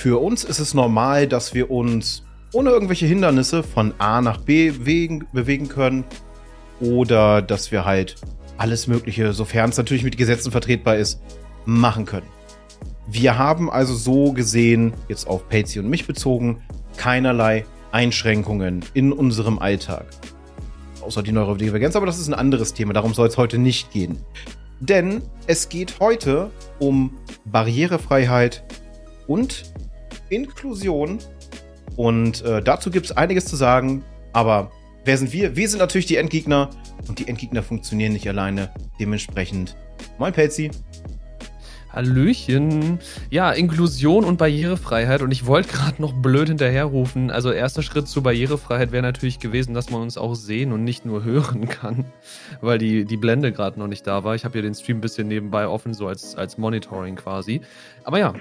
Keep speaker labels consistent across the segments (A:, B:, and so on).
A: Für uns ist es normal, dass wir uns ohne irgendwelche Hindernisse von A nach B bewegen, bewegen können oder dass wir halt alles Mögliche, sofern es natürlich mit Gesetzen vertretbar ist, machen können. Wir haben also so gesehen, jetzt auf Patsy und mich bezogen, keinerlei Einschränkungen in unserem Alltag. Außer die Neurodivergenz, aber das ist ein anderes Thema, darum soll es heute nicht gehen. Denn es geht heute um Barrierefreiheit und Inklusion. Und äh, dazu gibt es einiges zu sagen, aber wer sind wir? Wir sind natürlich die Endgegner und die Endgegner funktionieren nicht alleine. Dementsprechend, moin Pelzi.
B: Hallöchen. Ja, Inklusion und Barrierefreiheit. Und ich wollte gerade noch blöd hinterherrufen. Also, erster Schritt zur Barrierefreiheit wäre natürlich gewesen, dass man uns auch sehen und nicht nur hören kann, weil die, die Blende gerade noch nicht da war. Ich habe ja den Stream ein bisschen nebenbei offen, so als, als Monitoring quasi. Aber ja,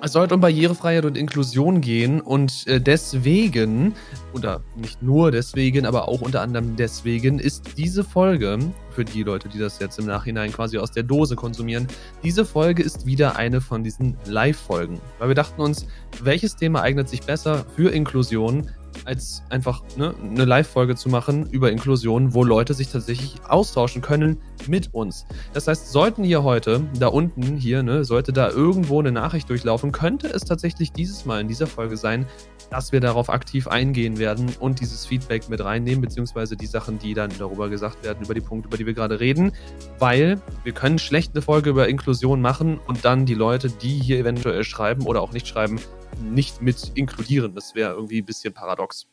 B: es sollte um Barrierefreiheit und Inklusion gehen und äh, deswegen, oder nicht nur deswegen, aber auch unter anderem deswegen, ist diese Folge, für die Leute, die das jetzt im Nachhinein quasi aus der Dose konsumieren, diese Folge ist wieder eine von diesen Live-Folgen. Weil wir dachten uns, welches Thema eignet sich besser für Inklusion? Als einfach ne, eine Live-Folge zu machen über Inklusion, wo Leute sich tatsächlich austauschen können mit uns. Das heißt, sollten hier heute, da unten hier, ne, sollte da irgendwo eine Nachricht durchlaufen, könnte es tatsächlich dieses Mal in dieser Folge sein, dass wir darauf aktiv eingehen werden und dieses Feedback mit reinnehmen, beziehungsweise die Sachen, die dann darüber gesagt werden, über die Punkte, über die wir gerade reden, weil wir können schlecht eine Folge über Inklusion machen und dann die Leute, die hier eventuell schreiben oder auch nicht schreiben, nicht mit inkludieren. Das wäre irgendwie ein bisschen paradox.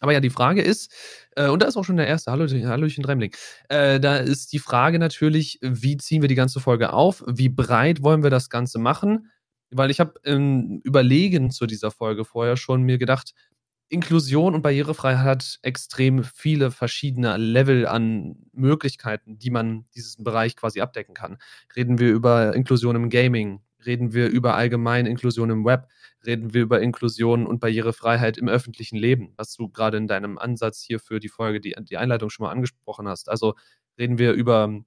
B: Aber ja, die Frage ist, äh, und da ist auch schon der erste, Hallo, Hallöchen Dremling, äh, da ist die Frage natürlich, wie ziehen wir die ganze Folge auf? Wie breit wollen wir das Ganze machen? Weil ich habe im Überlegen zu dieser Folge vorher schon mir gedacht, Inklusion und Barrierefreiheit hat extrem viele verschiedene Level an Möglichkeiten, die man diesen Bereich quasi abdecken kann. Reden wir über Inklusion im Gaming, reden wir über allgemein Inklusion im Web, reden wir über Inklusion und Barrierefreiheit im öffentlichen Leben, was du gerade in deinem Ansatz hier für die Folge, die, die Einleitung schon mal angesprochen hast. Also reden wir über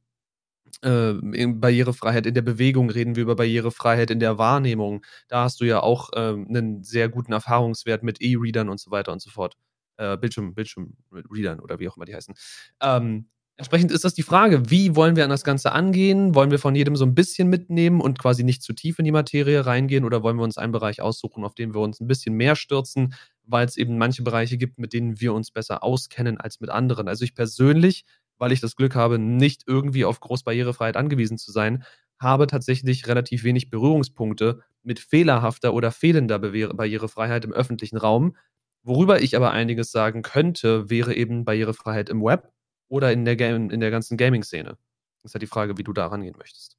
B: äh, Barrierefreiheit in der Bewegung, reden wir über Barrierefreiheit in der Wahrnehmung. Da hast du ja auch äh, einen sehr guten Erfahrungswert mit E-Readern und so weiter und so fort. Äh, Bildschirm, Bildschirmreadern oder wie auch immer die heißen. Ähm, Entsprechend ist das die Frage, wie wollen wir an das Ganze angehen? Wollen wir von jedem so ein bisschen mitnehmen und quasi nicht zu tief in die Materie reingehen oder wollen wir uns einen Bereich aussuchen, auf den wir uns ein bisschen mehr stürzen, weil es eben manche Bereiche gibt, mit denen wir uns besser auskennen als mit anderen? Also ich persönlich, weil ich das Glück habe, nicht irgendwie auf Großbarrierefreiheit angewiesen zu sein, habe tatsächlich relativ wenig Berührungspunkte mit fehlerhafter oder fehlender Barrierefreiheit im öffentlichen Raum. Worüber ich aber einiges sagen könnte, wäre eben Barrierefreiheit im Web oder in der, Game, in der ganzen Gaming-Szene? Ist halt die Frage, wie du da rangehen möchtest.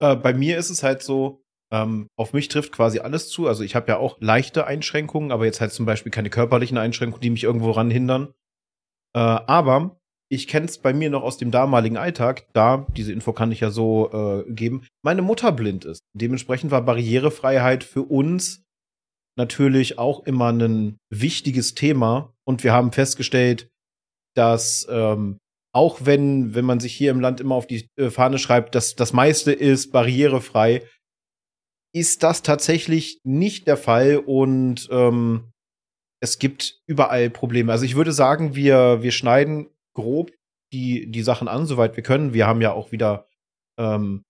A: Äh, bei mir ist es halt so, ähm, auf mich trifft quasi alles zu. Also ich habe ja auch leichte Einschränkungen, aber jetzt halt zum Beispiel keine körperlichen Einschränkungen, die mich irgendwo ran hindern. Äh, aber ich kenne es bei mir noch aus dem damaligen Alltag, da, diese Info kann ich ja so äh, geben, meine Mutter blind ist. Dementsprechend war Barrierefreiheit für uns natürlich auch immer ein wichtiges Thema. Und wir haben festgestellt, dass ähm, auch wenn, wenn man sich hier im Land immer auf die äh, Fahne schreibt, dass das meiste ist barrierefrei, ist das tatsächlich nicht der Fall und ähm, es gibt überall Probleme. Also ich würde sagen, wir, wir schneiden grob die, die Sachen an, soweit wir können. Wir haben ja auch wieder ähm,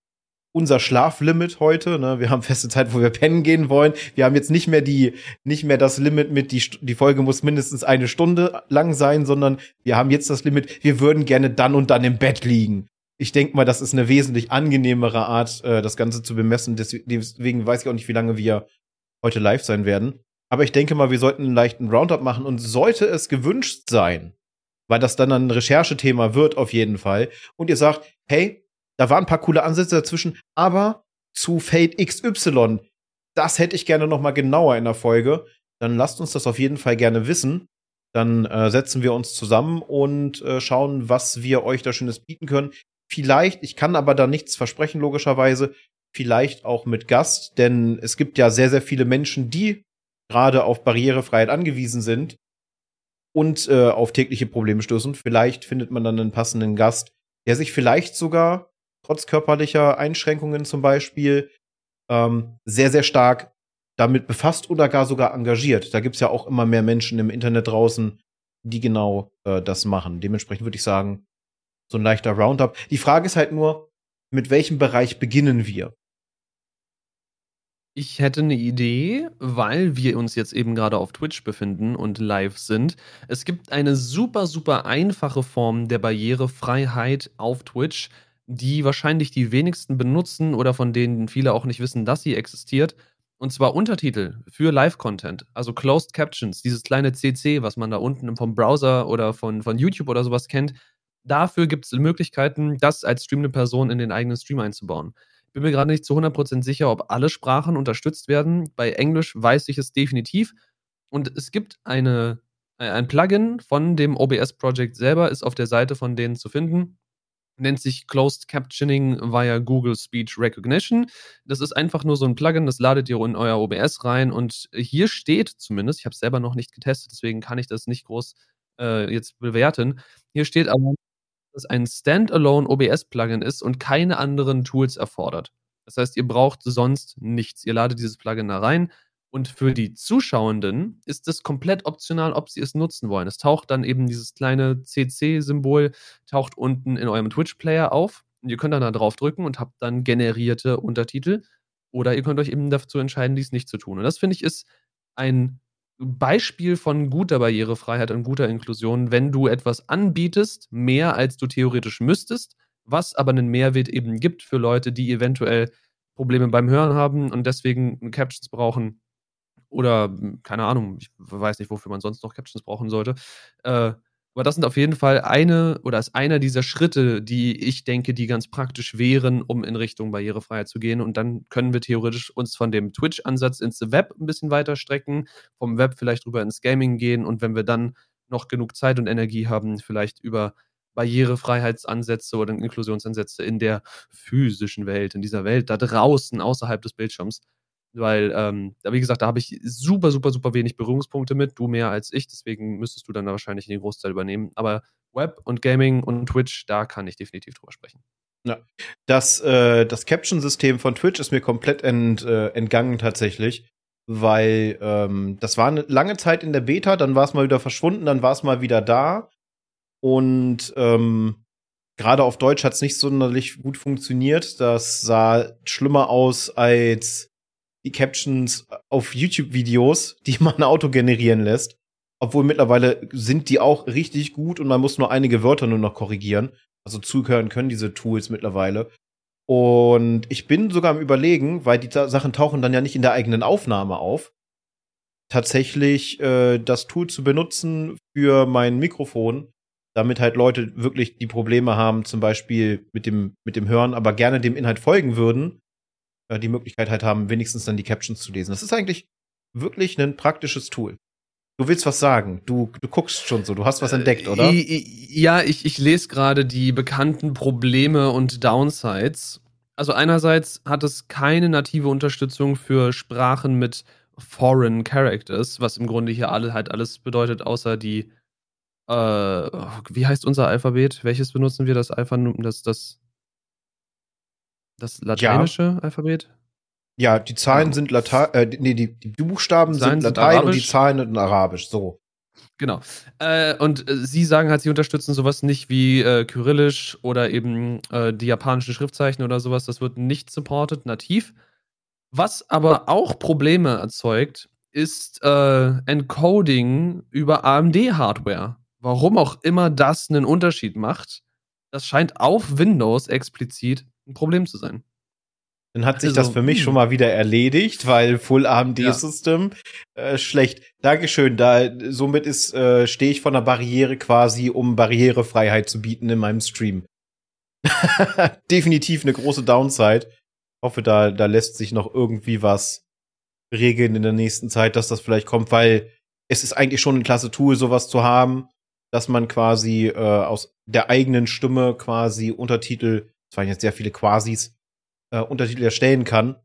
A: unser Schlaflimit heute. Ne? Wir haben feste Zeit, wo wir pennen gehen wollen. Wir haben jetzt nicht mehr die, nicht mehr das Limit mit, die, die Folge muss mindestens eine Stunde lang sein, sondern wir haben jetzt das Limit, wir würden gerne dann und dann im Bett liegen. Ich denke mal, das ist eine wesentlich angenehmere Art, äh, das Ganze zu bemessen. Deswegen weiß ich auch nicht, wie lange wir heute live sein werden. Aber ich denke mal, wir sollten einen leichten Roundup machen und sollte es gewünscht sein, weil das dann ein Recherchethema wird auf jeden Fall, und ihr sagt, hey, da waren ein paar coole Ansätze dazwischen, aber zu Fate XY, das hätte ich gerne noch mal genauer in der Folge. Dann lasst uns das auf jeden Fall gerne wissen. Dann äh, setzen wir uns zusammen und äh, schauen, was wir euch da Schönes bieten können. Vielleicht, ich kann aber da nichts versprechen, logischerweise, vielleicht auch mit Gast, denn es gibt ja sehr, sehr viele Menschen, die gerade auf Barrierefreiheit angewiesen sind und äh, auf tägliche Probleme stoßen. Vielleicht findet man dann einen passenden Gast, der sich vielleicht sogar trotz körperlicher Einschränkungen zum Beispiel, ähm, sehr, sehr stark damit befasst oder gar sogar engagiert. Da gibt's ja auch immer mehr Menschen im Internet draußen, die genau äh, das machen. Dementsprechend würde ich sagen, so ein leichter Roundup. Die Frage ist halt nur, mit welchem Bereich beginnen wir?
B: Ich hätte eine Idee, weil wir uns jetzt eben gerade auf Twitch befinden und live sind. Es gibt eine super, super einfache Form der Barrierefreiheit auf Twitch, die wahrscheinlich die wenigsten benutzen oder von denen viele auch nicht wissen, dass sie existiert. Und zwar Untertitel für Live-Content, also Closed Captions, dieses kleine CC, was man da unten vom Browser oder von, von YouTube oder sowas kennt. Dafür gibt es Möglichkeiten, das als streamende Person in den eigenen Stream einzubauen. Bin mir gerade nicht zu 100% sicher, ob alle Sprachen unterstützt werden. Bei Englisch weiß ich es definitiv. Und es gibt eine, ein Plugin von dem OBS-Projekt selber, ist auf der Seite von denen zu finden. Nennt sich Closed Captioning via Google Speech Recognition. Das ist einfach nur so ein Plugin, das ladet ihr in euer OBS rein. Und hier steht zumindest, ich habe es selber noch nicht getestet, deswegen kann ich das nicht groß äh, jetzt bewerten. Hier steht aber, es ein Standalone OBS-Plugin ist und keine anderen Tools erfordert. Das heißt, ihr braucht sonst nichts. Ihr ladet dieses Plugin da rein und für die Zuschauenden ist es komplett optional, ob sie es nutzen wollen. Es taucht dann eben dieses kleine CC-Symbol, taucht unten in eurem Twitch-Player auf. Und ihr könnt dann da drauf drücken und habt dann generierte Untertitel. Oder ihr könnt euch eben dazu entscheiden, dies nicht zu tun. Und das finde ich ist ein Beispiel von guter Barrierefreiheit und guter Inklusion, wenn du etwas anbietest, mehr als du theoretisch müsstest, was aber einen Mehrwert eben gibt für Leute, die eventuell Probleme beim Hören haben und deswegen Captions brauchen. Oder, keine Ahnung, ich weiß nicht, wofür man sonst noch Captions brauchen sollte. Äh, aber das sind auf jeden Fall eine oder ist einer dieser Schritte, die ich denke, die ganz praktisch wären, um in Richtung Barrierefreiheit zu gehen. Und dann können wir theoretisch uns von dem Twitch-Ansatz ins Web ein bisschen weiter strecken, vom Web vielleicht rüber ins Gaming gehen und wenn wir dann noch genug Zeit und Energie haben, vielleicht über Barrierefreiheitsansätze oder Inklusionsansätze in der physischen Welt, in dieser Welt da draußen, außerhalb des Bildschirms, weil, ähm, wie gesagt, da habe ich super, super, super wenig Berührungspunkte mit, du mehr als ich, deswegen müsstest du dann da wahrscheinlich den Großteil übernehmen. Aber Web und Gaming und Twitch, da kann ich definitiv drüber sprechen.
A: Ja. Das, äh, das Caption-System von Twitch ist mir komplett ent, äh, entgangen tatsächlich, weil ähm, das war eine lange Zeit in der Beta, dann war es mal wieder verschwunden, dann war es mal wieder da. Und ähm, gerade auf Deutsch hat es nicht sonderlich gut funktioniert. Das sah schlimmer aus als die Captions auf YouTube-Videos, die man Auto generieren lässt. Obwohl mittlerweile sind die auch richtig gut und man muss nur einige Wörter nur noch korrigieren. Also zuhören können diese Tools mittlerweile. Und ich bin sogar am überlegen, weil die Sachen tauchen dann ja nicht in der eigenen Aufnahme auf, tatsächlich äh, das Tool zu benutzen für mein Mikrofon, damit halt Leute wirklich die Probleme haben, zum Beispiel mit dem, mit dem Hören, aber gerne dem Inhalt folgen würden, äh, die Möglichkeit halt haben, wenigstens dann die Captions zu lesen. Das ist eigentlich wirklich ein praktisches Tool. Du willst was sagen. Du, du guckst schon so. Du hast was entdeckt, oder?
B: Äh, ja, ich, ich lese gerade die bekannten Probleme und Downsides. Also einerseits hat es keine native Unterstützung für Sprachen mit Foreign Characters, was im Grunde hier alle halt alles bedeutet, außer die äh, wie heißt unser Alphabet? Welches benutzen wir? Das Alpha, das, das das lateinische ja. Alphabet?
A: Ja, die Zahlen ja. sind Latein, äh, nee, die, die Buchstaben die sind Latein sind und die Zahlen sind Arabisch, so.
B: Genau. Äh, und äh, sie sagen halt, sie unterstützen sowas nicht wie äh, Kyrillisch oder eben äh, die japanischen Schriftzeichen oder sowas. Das wird nicht supported, nativ. Was aber auch Probleme erzeugt, ist äh, Encoding über AMD-Hardware. Warum auch immer das einen Unterschied macht, das scheint auf Windows explizit ein Problem zu sein.
A: Dann hat sich also, das für mich hm. schon mal wieder erledigt, weil Full AMD ja. System äh, schlecht. Dankeschön. Da somit ist äh, stehe ich vor einer Barriere quasi, um Barrierefreiheit zu bieten in meinem Stream. Definitiv eine große Downside. Ich hoffe, da da lässt sich noch irgendwie was regeln in der nächsten Zeit, dass das vielleicht kommt, weil es ist eigentlich schon ein klasse Tool, sowas zu haben, dass man quasi äh, aus der eigenen Stimme quasi Untertitel es waren jetzt sehr viele Quasis, äh, Untertitel erstellen kann,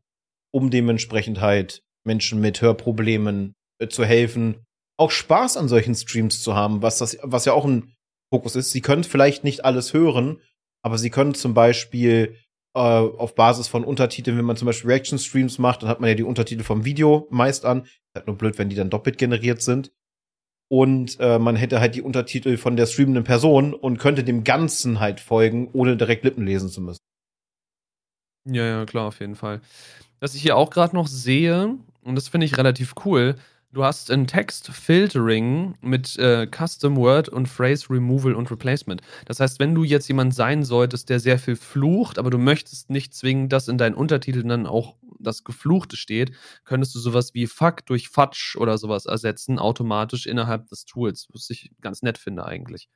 A: um dementsprechend halt Menschen mit Hörproblemen äh, zu helfen, auch Spaß an solchen Streams zu haben, was das, was ja auch ein Fokus ist. Sie können vielleicht nicht alles hören, aber sie können zum Beispiel äh, auf Basis von Untertiteln, wenn man zum Beispiel Reaction-Streams macht, dann hat man ja die Untertitel vom Video meist an. Ist halt nur blöd, wenn die dann doppelt generiert sind. Und äh, man hätte halt die Untertitel von der streamenden Person und könnte dem Ganzen halt folgen, ohne direkt Lippen lesen zu müssen.
B: Ja, ja, klar, auf jeden Fall. Was ich hier auch gerade noch sehe, und das finde ich relativ cool, Du hast ein Text-Filtering mit äh, Custom Word und Phrase Removal und Replacement. Das heißt, wenn du jetzt jemand sein solltest, der sehr viel flucht, aber du möchtest nicht zwingend, dass in deinen Untertiteln dann auch das Gefluchte steht, könntest du sowas wie Fuck durch Fatsch oder sowas ersetzen, automatisch innerhalb des Tools, was ich ganz nett finde eigentlich.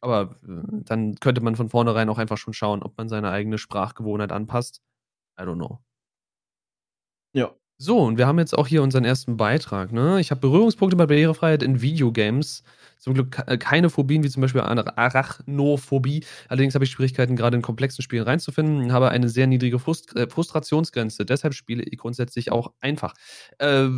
B: Aber äh, dann könnte man von vornherein auch einfach schon schauen, ob man seine eigene Sprachgewohnheit anpasst. I don't know.
A: Ja,
B: so, und wir haben jetzt auch hier unseren ersten Beitrag. Ne? Ich habe Berührungspunkte bei Barrierefreiheit in Videogames. Zum Glück äh, keine Phobien, wie zum Beispiel Arachnophobie. Allerdings habe ich Schwierigkeiten, gerade in komplexen Spielen reinzufinden. Habe eine sehr niedrige Frust äh, Frustrationsgrenze. Deshalb spiele ich grundsätzlich auch einfach. Äh,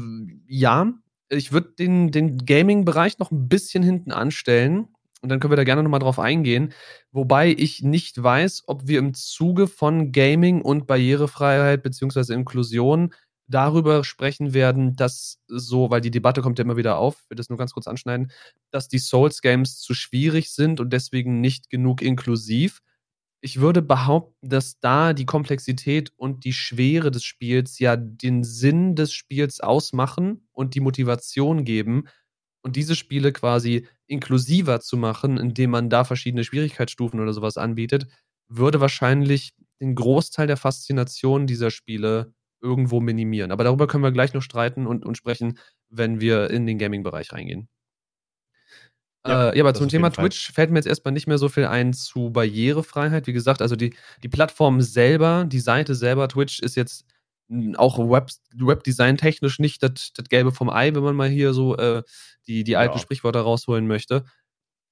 B: ja, ich würde den, den Gaming-Bereich noch ein bisschen hinten anstellen. Und dann können wir da gerne nochmal drauf eingehen. Wobei ich nicht weiß, ob wir im Zuge von Gaming und Barrierefreiheit bzw. Inklusion darüber sprechen werden, dass so, weil die Debatte kommt ja immer wieder auf, ich will das nur ganz kurz anschneiden, dass die Souls-Games zu schwierig sind und deswegen nicht genug inklusiv. Ich würde behaupten, dass da die Komplexität und die Schwere des Spiels ja den Sinn des Spiels ausmachen und die Motivation geben und diese Spiele quasi inklusiver zu machen, indem man da verschiedene Schwierigkeitsstufen oder sowas anbietet, würde wahrscheinlich den Großteil der Faszination dieser Spiele irgendwo minimieren. Aber darüber können wir gleich noch streiten und, und sprechen, wenn wir in den Gaming-Bereich reingehen. Ja, äh, ja aber zum Thema Twitch fällt mir jetzt erstmal nicht mehr so viel ein zu Barrierefreiheit. Wie gesagt, also die, die Plattform selber, die Seite selber, Twitch, ist jetzt auch Web, Webdesign technisch nicht das Gelbe vom Ei, wenn man mal hier so äh, die, die alten ja. Sprichwörter rausholen möchte.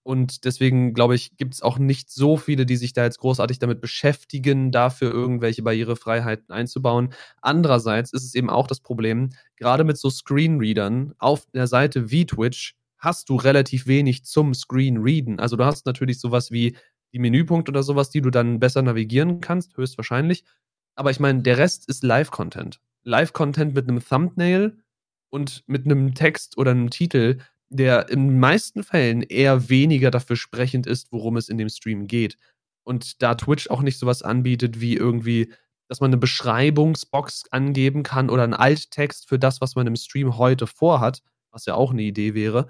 B: Und deswegen, glaube ich, gibt es auch nicht so viele, die sich da jetzt großartig damit beschäftigen, dafür irgendwelche Barrierefreiheiten einzubauen. Andererseits ist es eben auch das Problem, gerade mit so Screenreadern auf der Seite wie Twitch hast du relativ wenig zum Screenreaden. Also du hast natürlich sowas wie die Menüpunkte oder sowas, die du dann besser navigieren kannst, höchstwahrscheinlich. Aber ich meine, der Rest ist Live-Content. Live-Content mit einem Thumbnail und mit einem Text oder einem Titel, der in den meisten Fällen eher weniger dafür sprechend ist, worum es in dem Stream geht. Und da Twitch auch nicht sowas anbietet wie irgendwie, dass man eine Beschreibungsbox angeben kann oder einen Alttext für das, was man im Stream heute vorhat, was ja auch eine Idee wäre,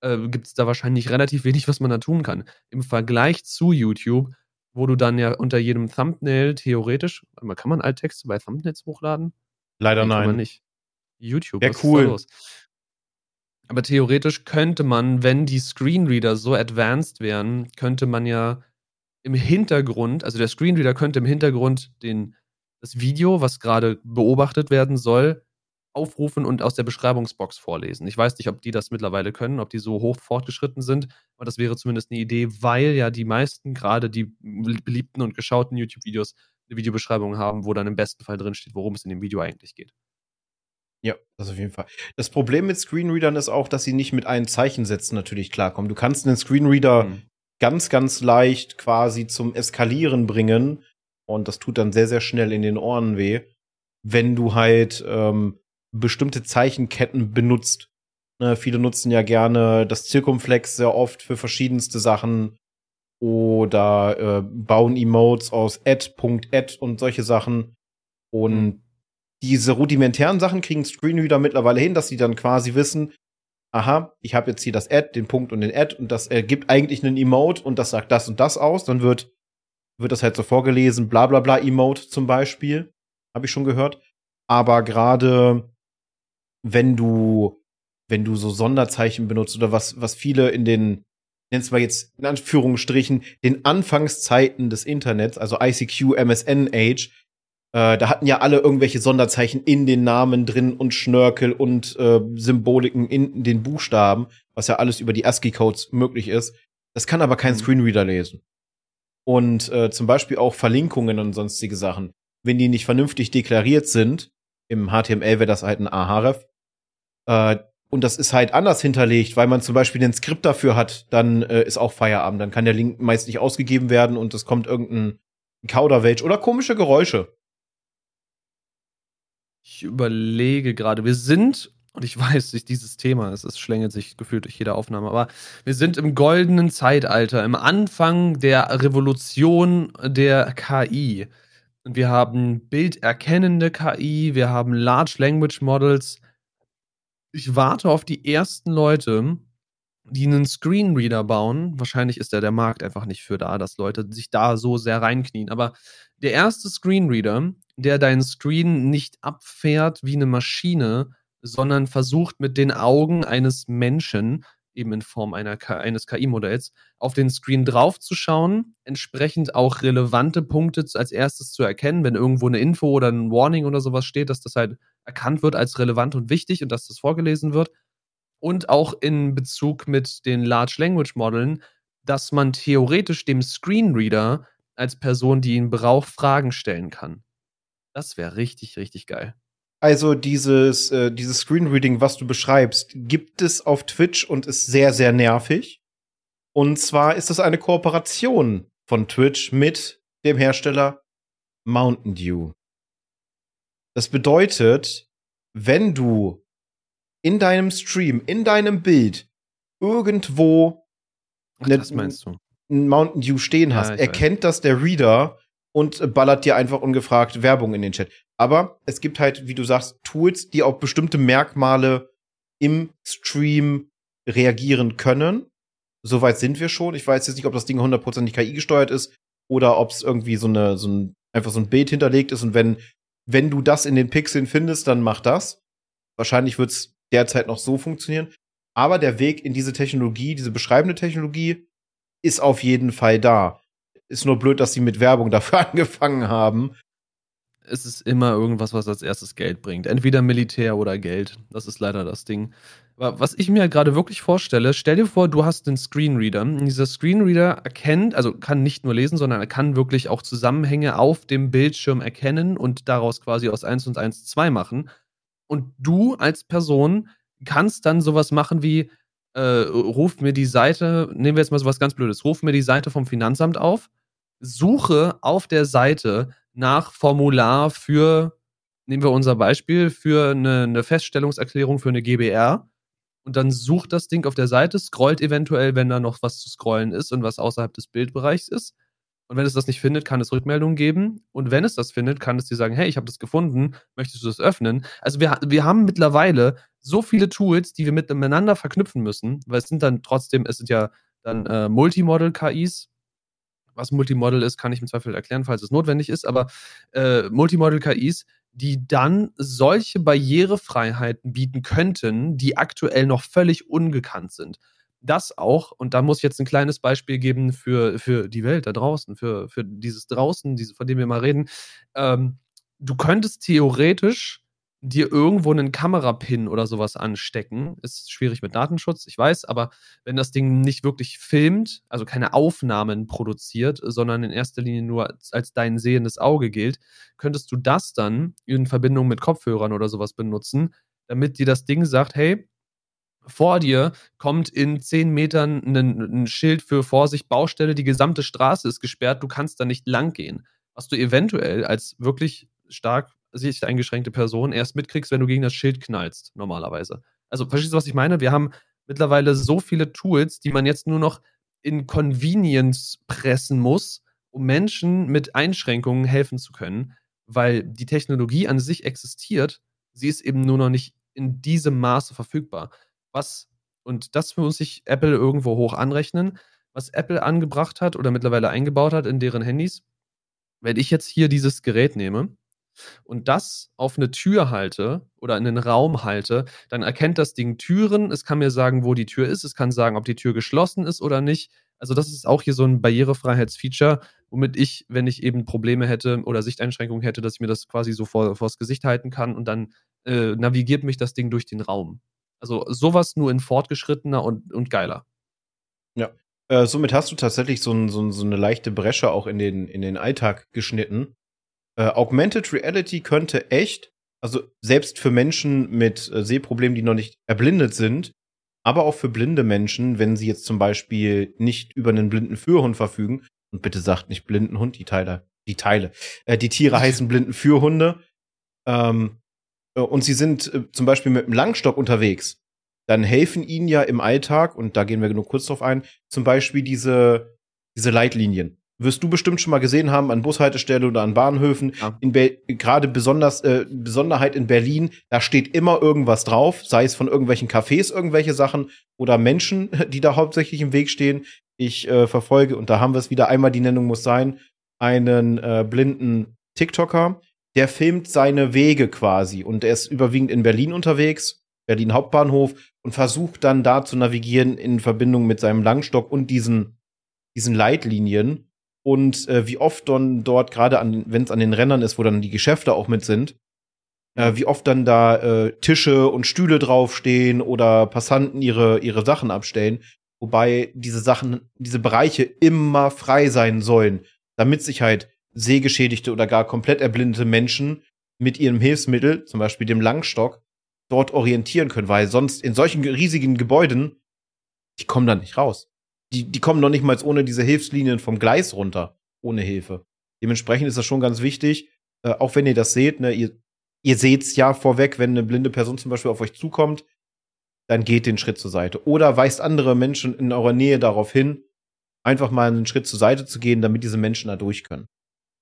B: äh, gibt es da wahrscheinlich relativ wenig, was man da tun kann. Im Vergleich zu YouTube, wo du dann ja unter jedem Thumbnail theoretisch, kann man Alttexte bei Thumbnails hochladen?
A: Leider nee, nein. Kann man
B: nicht. YouTube,
A: ja, was cool. ist da los?
B: Aber theoretisch könnte man, wenn die Screenreader so advanced wären, könnte man ja im Hintergrund, also der Screenreader könnte im Hintergrund den, das Video, was gerade beobachtet werden soll, aufrufen und aus der Beschreibungsbox vorlesen. Ich weiß nicht, ob die das mittlerweile können, ob die so hoch fortgeschritten sind, aber das wäre zumindest eine Idee, weil ja die meisten, gerade die beliebten und geschauten YouTube-Videos, eine Videobeschreibung haben, wo dann im besten Fall drin steht, worum es in dem Video eigentlich geht.
A: Ja, das auf jeden Fall. Das Problem mit Screenreadern ist auch, dass sie nicht mit allen Zeichensätzen natürlich klarkommen. Du kannst einen Screenreader mhm. ganz, ganz leicht quasi zum Eskalieren bringen und das tut dann sehr, sehr schnell in den Ohren weh, wenn du halt ähm, bestimmte Zeichenketten benutzt. Ne, viele nutzen ja gerne das Zirkumflex sehr oft für verschiedenste Sachen oder äh, bauen Emotes aus Add und solche Sachen. Und mhm diese rudimentären Sachen kriegen Screenreader mittlerweile hin, dass sie dann quasi wissen, aha, ich habe jetzt hier das Add, den Punkt und den Add und das ergibt eigentlich einen Emote und das sagt das und das aus. Dann wird, wird das halt so vorgelesen, bla bla bla Emote zum Beispiel. Habe ich schon gehört. Aber gerade wenn du, wenn du so Sonderzeichen benutzt oder was, was viele in den, nenn's mal jetzt in Anführungsstrichen, den Anfangszeiten des Internets, also ICQ, MSN Age, äh, da hatten ja alle irgendwelche Sonderzeichen in den Namen drin und Schnörkel und äh, Symboliken in den Buchstaben, was ja alles über die ASCII-Codes möglich ist. Das kann aber kein mhm. Screenreader lesen. Und äh, zum Beispiel auch Verlinkungen und sonstige Sachen. Wenn die nicht vernünftig deklariert sind, im HTML wäre das halt ein Ahref, äh, und das ist halt anders hinterlegt, weil man zum Beispiel den Skript dafür hat, dann äh, ist auch Feierabend. Dann kann der Link meist nicht ausgegeben werden und es kommt irgendein Kauderwelsch oder komische Geräusche.
B: Ich überlege gerade, wir sind, und ich weiß dieses Thema, es, es schlängelt sich gefühlt durch jede Aufnahme, aber wir sind im goldenen Zeitalter, im Anfang der Revolution der KI. Und wir haben bilderkennende KI, wir haben Large Language Models. Ich warte auf die ersten Leute, die einen Screenreader bauen. Wahrscheinlich ist da der Markt einfach nicht für da, dass Leute sich da so sehr reinknien. Aber der erste Screenreader, der deinen Screen nicht abfährt wie eine Maschine, sondern versucht mit den Augen eines Menschen, eben in Form einer, eines KI-Modells, auf den Screen draufzuschauen, entsprechend auch relevante Punkte als erstes zu erkennen, wenn irgendwo eine Info oder ein Warning oder sowas steht, dass das halt erkannt wird als relevant und wichtig und dass das vorgelesen wird und auch in Bezug mit den Large Language Modellen, dass man theoretisch dem Screenreader als Person, die ihn braucht, Fragen stellen kann. Das wäre richtig, richtig geil.
A: Also dieses, äh, dieses Screenreading, was du beschreibst, gibt es auf Twitch und ist sehr, sehr nervig. Und zwar ist das eine Kooperation von Twitch mit dem Hersteller Mountain Dew. Das bedeutet, wenn du in deinem Stream, in deinem Bild irgendwo
B: Ach, das meinst du?
A: ein Mountain Dew stehen hast, ja, erkennt weiß. das der Reader und ballert dir einfach ungefragt Werbung in den Chat. Aber es gibt halt, wie du sagst, Tools, die auf bestimmte Merkmale im Stream reagieren können. Soweit sind wir schon. Ich weiß jetzt nicht, ob das Ding hundertprozentig KI gesteuert ist oder ob es irgendwie so eine, so ein, einfach so ein Bild hinterlegt ist und wenn, wenn du das in den Pixeln findest, dann mach das. Wahrscheinlich wird's derzeit noch so funktionieren. Aber der Weg in diese Technologie, diese beschreibende Technologie, ist auf jeden Fall da. Ist nur blöd, dass sie mit Werbung dafür angefangen haben.
B: Es ist immer irgendwas, was als erstes Geld bringt. Entweder Militär oder Geld. Das ist leider das Ding. Aber was ich mir gerade wirklich vorstelle, stell dir vor, du hast einen Screenreader. Und dieser Screenreader erkennt, also kann nicht nur lesen, sondern er kann wirklich auch Zusammenhänge auf dem Bildschirm erkennen und daraus quasi aus 1 und 1 2 machen. Und du als Person kannst dann sowas machen wie, äh, ruf mir die Seite, nehmen wir jetzt mal sowas ganz Blödes, ruf mir die Seite vom Finanzamt auf, suche auf der Seite nach Formular für, nehmen wir unser Beispiel, für eine, eine Feststellungserklärung für eine GBR und dann sucht das Ding auf der Seite, scrollt eventuell, wenn da noch was zu scrollen ist und was außerhalb des Bildbereichs ist und wenn es das nicht findet, kann es Rückmeldungen geben. Und wenn es das findet, kann es dir sagen, hey, ich habe das gefunden, möchtest du das öffnen? Also wir, wir haben mittlerweile so viele Tools, die wir miteinander verknüpfen müssen, weil es sind dann trotzdem, es sind ja dann äh, Multimodel-KIs. Was Multimodel ist, kann ich im Zweifel erklären, falls es notwendig ist, aber äh, Multimodel-KIs, die dann solche Barrierefreiheiten bieten könnten, die aktuell noch völlig ungekannt sind das auch, und da muss ich jetzt ein kleines Beispiel geben für, für die Welt da draußen, für, für dieses draußen, diese, von dem wir mal reden. Ähm, du könntest theoretisch dir irgendwo einen Kamerapin oder sowas anstecken. Ist schwierig mit Datenschutz, ich weiß, aber wenn das Ding nicht wirklich filmt, also keine Aufnahmen produziert, sondern in erster Linie nur als, als dein sehendes Auge gilt, könntest du das dann in Verbindung mit Kopfhörern oder sowas benutzen, damit dir das Ding sagt, hey, vor dir kommt in zehn Metern ein, ein, Schild für Vorsicht, Baustelle, die gesamte Straße ist gesperrt, du kannst da nicht lang gehen. Was du eventuell als wirklich stark sich eingeschränkte Person erst mitkriegst, wenn du gegen das Schild knallst, normalerweise. Also, verstehst du, was ich meine? Wir haben mittlerweile so viele Tools, die man jetzt nur noch in Convenience pressen muss, um Menschen mit Einschränkungen helfen zu können, weil die Technologie an sich existiert, sie ist eben nur noch nicht in diesem Maße verfügbar was, und das muss sich Apple irgendwo hoch anrechnen, was Apple angebracht hat oder mittlerweile eingebaut hat in deren Handys. Wenn ich jetzt hier dieses Gerät nehme und das auf eine Tür halte oder in einen Raum halte, dann erkennt das Ding Türen. Es kann mir sagen, wo die Tür ist. Es kann sagen, ob die Tür geschlossen ist oder nicht. Also das ist auch hier so ein Barrierefreiheitsfeature, womit ich, wenn ich eben Probleme hätte oder Sichteinschränkungen hätte, dass ich mir das quasi so vor, vors Gesicht halten kann und dann äh, navigiert mich das Ding durch den Raum. Also sowas nur in fortgeschrittener und, und geiler.
A: Ja. Äh, somit hast du tatsächlich so, ein, so, so, eine leichte Bresche auch in den, in den Alltag geschnitten. Äh, Augmented Reality könnte echt, also selbst für Menschen mit äh, Sehproblemen, die noch nicht erblindet sind, aber auch für blinde Menschen, wenn sie jetzt zum Beispiel nicht über einen blinden Führhund verfügen, und bitte sagt nicht blinden Hund, die Teile, die Teile. Äh, die Tiere heißen Blindenführhunde. Ähm, äh, und sie sind äh, zum Beispiel mit einem Langstock unterwegs. Dann helfen ihnen ja im Alltag, und da gehen wir nur kurz drauf ein, zum Beispiel diese, diese Leitlinien wirst du bestimmt schon mal gesehen haben an Bushaltestellen oder an Bahnhöfen. Ja. In gerade besonders äh, Besonderheit in Berlin, da steht immer irgendwas drauf, sei es von irgendwelchen Cafés irgendwelche Sachen oder Menschen, die da hauptsächlich im Weg stehen. Ich äh, verfolge und da haben wir es wieder einmal die Nennung muss sein, einen äh, blinden TikToker, der filmt seine Wege quasi und er ist überwiegend in Berlin unterwegs, Berlin Hauptbahnhof und versucht dann da zu navigieren in Verbindung mit seinem Langstock und diesen diesen Leitlinien und äh, wie oft dann dort gerade wenn es an den Rändern ist, wo dann die Geschäfte auch mit sind, äh, wie oft dann da äh, Tische und Stühle draufstehen oder Passanten ihre ihre Sachen abstellen, wobei diese Sachen, diese Bereiche immer frei sein sollen, damit sich halt sehgeschädigte oder gar komplett erblindete Menschen mit ihrem Hilfsmittel, zum Beispiel dem Langstock, dort orientieren können, weil sonst in solchen riesigen Gebäuden, die kommen da nicht raus die, die kommen noch nicht mal ohne diese Hilfslinien vom Gleis runter, ohne Hilfe. Dementsprechend ist das schon ganz wichtig, äh, auch wenn ihr das seht, ne, ihr, ihr seht's ja vorweg, wenn eine blinde Person zum Beispiel auf euch zukommt, dann geht den Schritt zur Seite. Oder weist andere Menschen in eurer Nähe darauf hin, einfach mal einen Schritt zur Seite zu gehen, damit diese Menschen da durch können.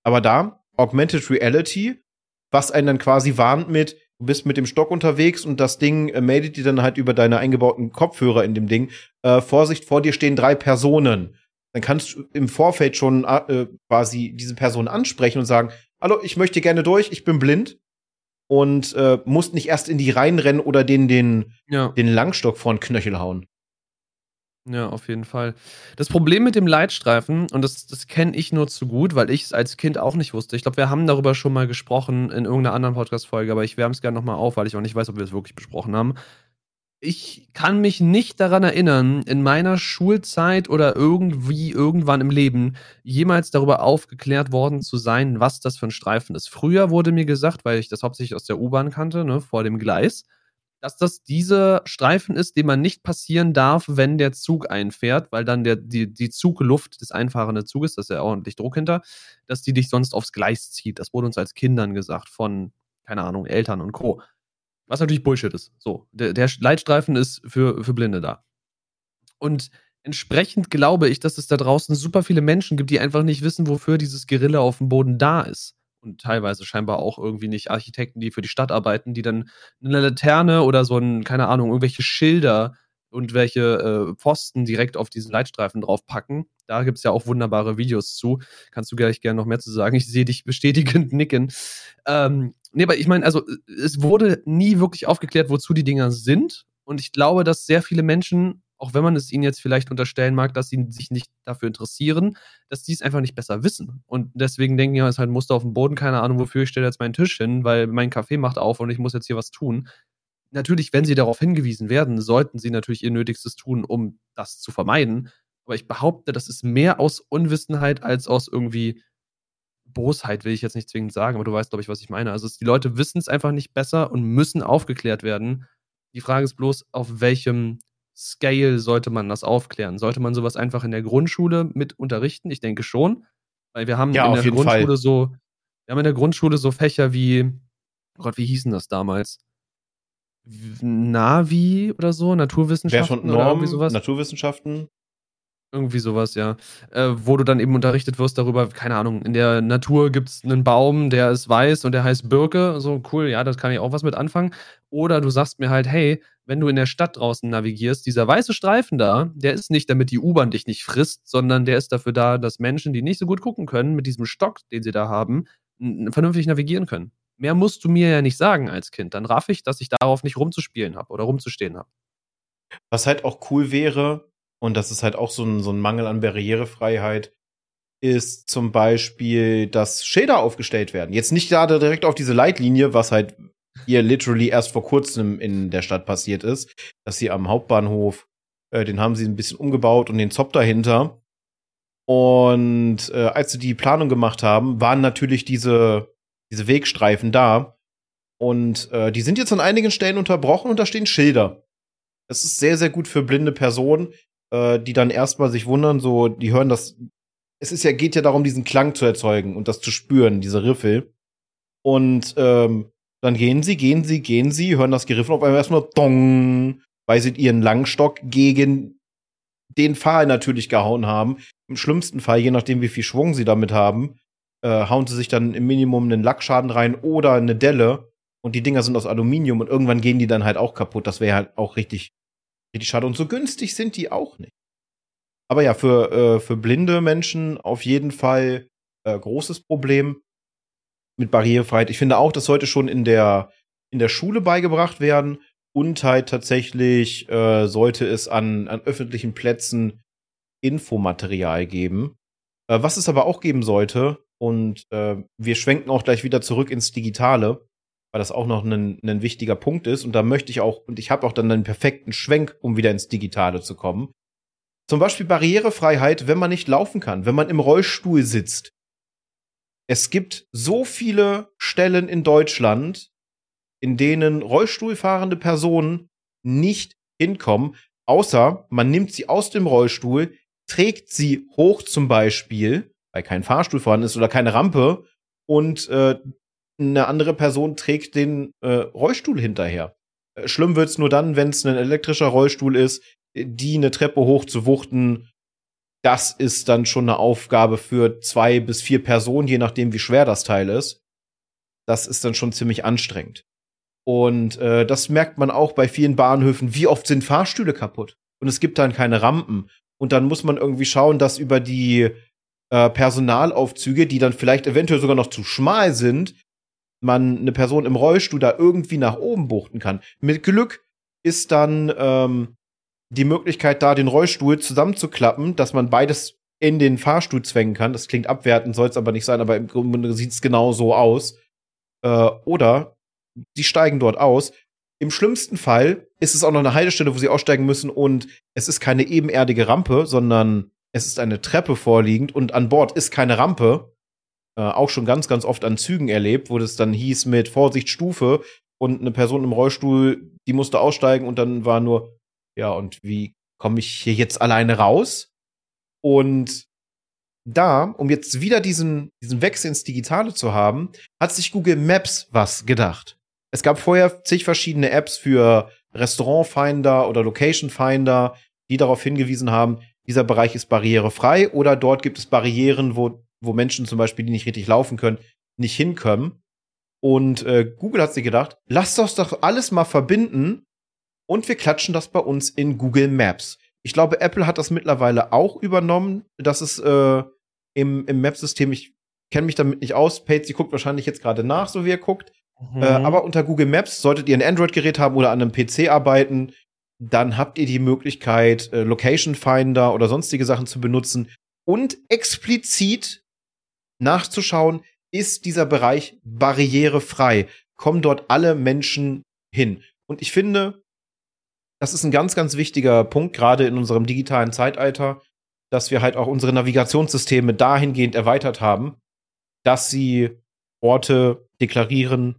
A: Aber da, Augmented Reality, was einen dann quasi warnt mit, bist mit dem Stock unterwegs und das Ding äh, meldet dir dann halt über deine eingebauten Kopfhörer in dem Ding, äh, Vorsicht, vor dir stehen drei Personen. Dann kannst du im Vorfeld schon äh, quasi diese Person ansprechen und sagen, hallo, ich möchte gerne durch, ich bin blind. Und äh, musst nicht erst in die Reihen rennen oder den, den, ja. den Langstock vor den Knöchel hauen.
B: Ja, auf jeden Fall. Das Problem mit dem Leitstreifen, und das, das kenne ich nur zu gut, weil ich es als Kind auch nicht wusste. Ich glaube, wir haben darüber schon mal gesprochen in irgendeiner anderen Podcast-Folge, aber ich wärme es gerne nochmal auf, weil ich auch nicht weiß, ob wir es wirklich besprochen haben. Ich kann mich nicht daran erinnern, in meiner Schulzeit oder irgendwie irgendwann im Leben jemals darüber aufgeklärt worden zu sein, was das für ein Streifen ist. Früher wurde mir gesagt, weil ich das hauptsächlich aus der U-Bahn kannte, ne, vor dem Gleis, dass das dieser Streifen ist, den man nicht passieren darf, wenn der Zug einfährt, weil dann der, die, die Zugluft des einfahrenden Zuges, da ist ja ordentlich Druck hinter, dass die dich sonst aufs Gleis zieht. Das wurde uns als Kindern gesagt von, keine Ahnung, Eltern und Co. Was natürlich Bullshit ist. So, der, der Leitstreifen ist für, für Blinde da. Und entsprechend glaube ich, dass es da draußen super viele Menschen gibt, die einfach nicht wissen, wofür dieses Gerille auf dem Boden da ist und teilweise scheinbar auch irgendwie nicht Architekten, die für die Stadt arbeiten, die dann eine Laterne oder so ein, keine Ahnung, irgendwelche Schilder und welche äh, Pfosten direkt auf diesen Leitstreifen draufpacken. Da gibt es ja auch wunderbare Videos zu. Kannst du gleich gerne noch mehr zu sagen. Ich sehe dich bestätigend nicken. Ähm, nee, aber ich meine, also es wurde nie wirklich aufgeklärt, wozu die Dinger sind. Und ich glaube, dass sehr viele Menschen auch wenn man es ihnen jetzt vielleicht unterstellen mag, dass sie sich nicht dafür interessieren, dass die es einfach nicht besser wissen. Und deswegen denken ja, es ist halt ein Muster auf dem Boden, keine Ahnung, wofür ich stelle jetzt meinen Tisch hin, weil mein Kaffee macht auf und ich muss jetzt hier was tun. Natürlich, wenn sie darauf hingewiesen werden, sollten sie natürlich ihr Nötigstes tun, um das zu vermeiden. Aber ich behaupte, das ist mehr aus Unwissenheit als aus irgendwie Bosheit, will ich jetzt nicht zwingend sagen, aber du weißt, glaube ich, was ich meine. Also die Leute wissen es einfach nicht besser und müssen aufgeklärt werden. Die Frage ist bloß, auf welchem Scale sollte man das aufklären? Sollte man sowas einfach in der Grundschule mit unterrichten? Ich denke schon, weil wir haben ja, in der Grundschule Fall. so, wir haben in der Grundschule so Fächer wie, oh Gott, wie hießen das damals? Navi oder so, Naturwissenschaften
A: Norm, oder irgendwie sowas. Naturwissenschaften.
B: Irgendwie sowas, ja. Äh, wo du dann eben unterrichtet wirst darüber, keine Ahnung, in der Natur gibt es einen Baum, der ist weiß und der heißt Birke. So, cool, ja, das kann ich auch was mit anfangen. Oder du sagst mir halt, hey, wenn du in der Stadt draußen navigierst, dieser weiße Streifen da, der ist nicht, damit die U-Bahn dich nicht frisst, sondern der ist dafür da, dass Menschen, die nicht so gut gucken können, mit diesem Stock, den sie da haben, vernünftig navigieren können. Mehr musst du mir ja nicht sagen als Kind. Dann raff ich, dass ich darauf nicht rumzuspielen habe oder rumzustehen habe.
A: Was halt auch cool wäre, und das ist halt auch so ein, so ein Mangel an Barrierefreiheit, ist zum Beispiel, dass Schilder aufgestellt werden. Jetzt nicht gerade direkt auf diese Leitlinie, was halt hier literally erst vor kurzem in der Stadt passiert ist, dass sie am Hauptbahnhof, äh, den haben sie ein bisschen umgebaut und den Zop dahinter. Und äh, als sie die Planung gemacht haben, waren natürlich diese, diese Wegstreifen da. Und äh, die sind jetzt an einigen Stellen unterbrochen und da stehen Schilder. Das ist sehr, sehr gut für blinde Personen, äh, die dann erstmal sich wundern, so, die hören das es ist ja, geht ja darum, diesen Klang zu erzeugen und das zu spüren, diese Riffel. Und ähm, dann gehen sie, gehen sie, gehen sie, hören das Geriffel auf einmal erstmal Dong, weil sie ihren Langstock gegen den Pfahl natürlich gehauen haben. Im schlimmsten Fall, je nachdem, wie viel Schwung sie damit haben, äh, hauen sie sich dann im Minimum einen Lackschaden rein oder eine Delle. Und die Dinger sind aus Aluminium und irgendwann gehen die dann halt auch kaputt. Das wäre halt auch richtig, richtig schade. Und so günstig sind die auch nicht. Aber ja, für, äh, für blinde Menschen auf jeden Fall äh, großes Problem mit Barrierefreiheit. Ich finde auch, das sollte schon in der, in der Schule beigebracht werden. Und halt tatsächlich äh, sollte es an, an öffentlichen Plätzen Infomaterial geben. Äh, was es aber auch geben sollte, und äh, wir schwenken auch gleich wieder zurück ins Digitale, weil das auch noch ein, ein wichtiger Punkt ist. Und da möchte ich auch, und ich habe auch dann einen perfekten Schwenk, um wieder ins Digitale zu kommen. Zum Beispiel Barrierefreiheit, wenn man nicht laufen kann, wenn man im Rollstuhl sitzt. Es gibt so viele Stellen in Deutschland, in denen Rollstuhlfahrende Personen nicht hinkommen, außer man nimmt sie aus dem Rollstuhl, trägt sie hoch zum Beispiel, weil kein Fahrstuhl vorhanden ist oder keine Rampe, und äh, eine andere Person trägt den äh, Rollstuhl hinterher. Äh, schlimm wird's nur dann, wenn es ein elektrischer Rollstuhl ist, die eine Treppe hoch zu wuchten. Das ist dann schon eine Aufgabe für zwei bis vier Personen, je nachdem, wie schwer das Teil ist. Das ist dann schon ziemlich anstrengend. Und äh, das merkt man auch bei vielen Bahnhöfen. Wie oft sind Fahrstühle kaputt? Und es gibt dann keine Rampen. Und dann muss man irgendwie schauen, dass über die äh, Personalaufzüge, die dann vielleicht eventuell sogar noch zu schmal sind, man eine Person im Rollstuhl da irgendwie nach oben buchten kann. Mit Glück ist dann ähm, die Möglichkeit da, den Rollstuhl zusammenzuklappen, dass man beides in den Fahrstuhl zwängen kann. Das klingt abwertend, soll es aber nicht sein, aber im Grunde sieht es genau so aus. Äh, oder die steigen dort aus. Im schlimmsten Fall ist es auch noch eine Haltestelle, wo sie aussteigen müssen und es ist keine ebenerdige Rampe, sondern es ist eine Treppe vorliegend und an Bord ist keine Rampe. Äh, auch schon ganz, ganz oft an Zügen erlebt, wo das dann hieß mit Vorsicht Stufe und eine Person im Rollstuhl, die musste aussteigen und dann war nur, ja, und wie komme ich hier jetzt alleine raus? Und da, um jetzt wieder diesen, diesen Wechsel ins Digitale zu haben, hat sich Google Maps was gedacht. Es gab vorher zig verschiedene Apps für Restaurant Finder oder Location Finder, die darauf hingewiesen haben, dieser Bereich ist barrierefrei oder dort gibt es Barrieren, wo, wo Menschen zum Beispiel, die nicht richtig laufen können, nicht hinkommen. Und äh, Google hat sich gedacht, lasst uns doch alles mal verbinden und wir klatschen das bei uns in Google Maps. Ich glaube, Apple hat das mittlerweile auch übernommen. Das ist äh, im, im Map-System, ich kenne mich damit nicht aus. Pates, sie guckt wahrscheinlich jetzt gerade nach, so wie er guckt. Mhm. Äh, aber unter Google Maps solltet ihr ein Android-Gerät haben oder an einem PC arbeiten, dann habt ihr die Möglichkeit, äh, Location Finder oder sonstige Sachen zu benutzen und explizit nachzuschauen, ist dieser Bereich barrierefrei? Kommen dort alle Menschen hin? Und ich finde, das ist ein ganz, ganz wichtiger Punkt, gerade in unserem digitalen Zeitalter, dass wir halt auch unsere Navigationssysteme dahingehend erweitert haben, dass sie Orte deklarieren,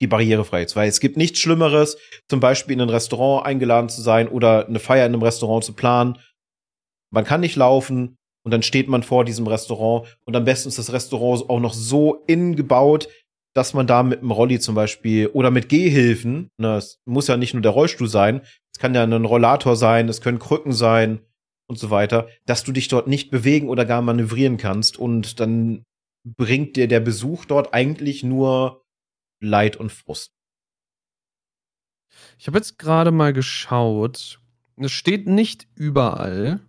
A: die barrierefrei ist. Weil es gibt nichts Schlimmeres, zum Beispiel in ein Restaurant eingeladen zu sein oder eine Feier in einem Restaurant zu planen. Man kann nicht laufen und dann steht man vor diesem Restaurant und am besten ist das Restaurant auch noch so innen gebaut, dass man da mit einem Rolli zum Beispiel oder mit Gehhilfen, ne, es muss ja nicht nur der Rollstuhl sein, es kann ja ein Rollator sein, es können Krücken sein und so weiter, dass du dich dort nicht bewegen oder gar manövrieren kannst und dann bringt dir der Besuch dort eigentlich nur Leid und Frust.
B: Ich habe jetzt gerade mal geschaut. Es steht nicht überall,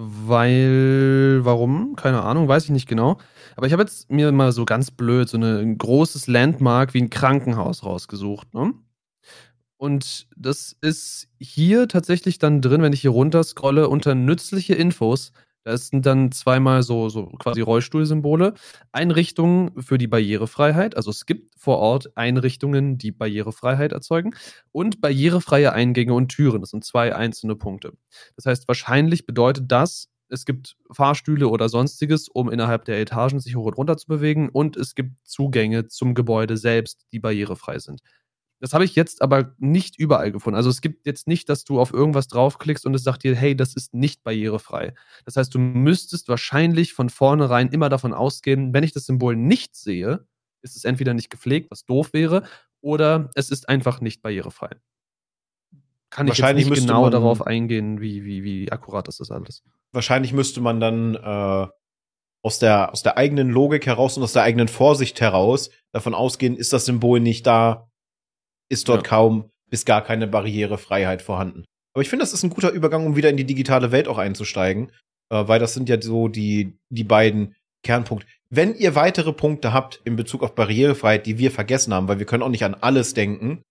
B: weil, warum? Keine Ahnung, weiß ich nicht genau. Aber ich habe jetzt mir mal so ganz blöd so eine, ein großes Landmark wie ein Krankenhaus rausgesucht. Ne? Und das ist hier tatsächlich dann drin, wenn ich hier runter scrolle, unter nützliche Infos. Das sind dann zweimal so, so quasi Rollstuhlsymbole. Einrichtungen für die Barrierefreiheit. Also es gibt vor Ort Einrichtungen, die Barrierefreiheit erzeugen. Und barrierefreie Eingänge und Türen. Das sind zwei einzelne Punkte. Das heißt, wahrscheinlich bedeutet das, es gibt Fahrstühle oder sonstiges, um innerhalb der Etagen sich hoch und runter zu bewegen. Und es gibt Zugänge zum Gebäude selbst, die barrierefrei sind. Das habe ich jetzt aber nicht überall gefunden. Also es gibt jetzt nicht, dass du auf irgendwas draufklickst und es sagt dir, hey, das ist nicht barrierefrei. Das heißt, du müsstest wahrscheinlich von vornherein immer davon ausgehen, wenn ich das Symbol nicht sehe, ist es entweder nicht gepflegt, was doof wäre, oder es ist einfach nicht barrierefrei. Kann ich jetzt nicht genau darauf eingehen, wie, wie, wie akkurat das ist alles.
A: Wahrscheinlich müsste man dann äh, aus, der, aus der eigenen Logik heraus und aus der eigenen Vorsicht heraus davon ausgehen, ist das Symbol nicht da, ist dort ja. kaum bis gar keine Barrierefreiheit vorhanden. Aber ich finde, das ist ein guter Übergang, um wieder in die digitale Welt auch einzusteigen, äh, weil das sind ja so die, die beiden Kernpunkte. Wenn ihr weitere Punkte habt in Bezug auf Barrierefreiheit, die wir vergessen haben, weil wir können auch nicht an alles denken,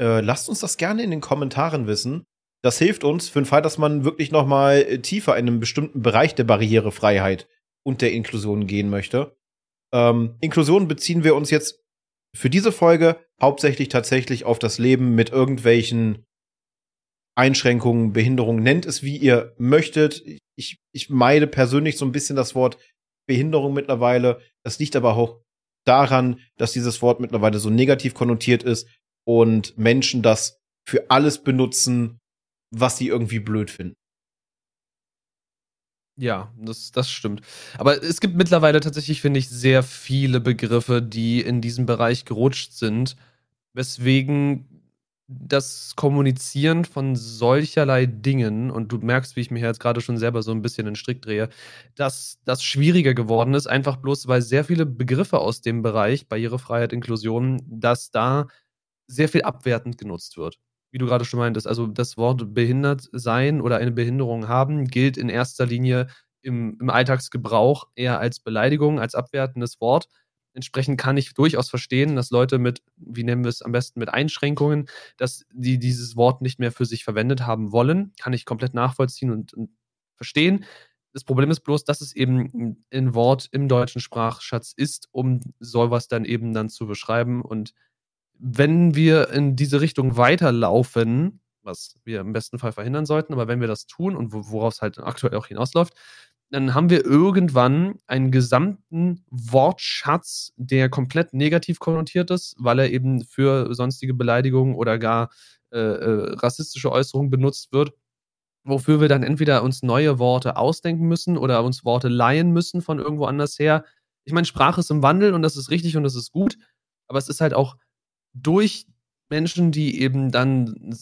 A: äh, lasst uns das gerne in den Kommentaren wissen. Das hilft uns für den Fall, dass man wirklich noch mal äh, tiefer in einem bestimmten Bereich der Barrierefreiheit und der Inklusion gehen möchte. Ähm, Inklusion beziehen wir uns jetzt für diese Folge hauptsächlich tatsächlich auf das Leben mit irgendwelchen Einschränkungen, Behinderungen, nennt es wie ihr möchtet. Ich, ich meide persönlich so ein bisschen das Wort Behinderung mittlerweile. Das liegt aber auch daran, dass dieses Wort mittlerweile so negativ konnotiert ist und Menschen das für alles benutzen, was sie irgendwie blöd finden.
B: Ja, das, das stimmt. Aber es gibt mittlerweile tatsächlich, finde ich, sehr viele Begriffe, die in diesem Bereich gerutscht sind, weswegen das Kommunizieren von solcherlei Dingen, und du merkst, wie ich mich jetzt gerade schon selber so ein bisschen in den Strick drehe, dass das schwieriger geworden ist, einfach bloß, weil sehr viele Begriffe aus dem Bereich Barrierefreiheit, Inklusion, dass da sehr viel abwertend genutzt wird wie du gerade schon meintest, also das Wort behindert sein oder eine Behinderung haben gilt in erster Linie im, im Alltagsgebrauch eher als Beleidigung, als abwertendes Wort. Entsprechend kann ich durchaus verstehen, dass Leute mit, wie nennen wir es am besten, mit Einschränkungen, dass die dieses Wort nicht mehr für sich verwendet haben wollen. Kann ich komplett nachvollziehen und, und verstehen. Das Problem ist bloß, dass es eben ein Wort im deutschen Sprachschatz ist, um sowas dann eben dann zu beschreiben. Und wenn wir in diese Richtung weiterlaufen, was wir im besten Fall verhindern sollten, aber wenn wir das tun und woraus es halt aktuell auch hinausläuft, dann haben wir irgendwann einen gesamten Wortschatz, der komplett negativ konnotiert ist, weil er eben für sonstige Beleidigungen oder gar äh, äh, rassistische Äußerungen benutzt wird, wofür wir dann entweder uns neue Worte ausdenken müssen oder uns Worte leihen müssen von irgendwo anders her. Ich meine, Sprache ist im Wandel und das ist richtig und das ist gut, aber es ist halt auch durch Menschen, die eben dann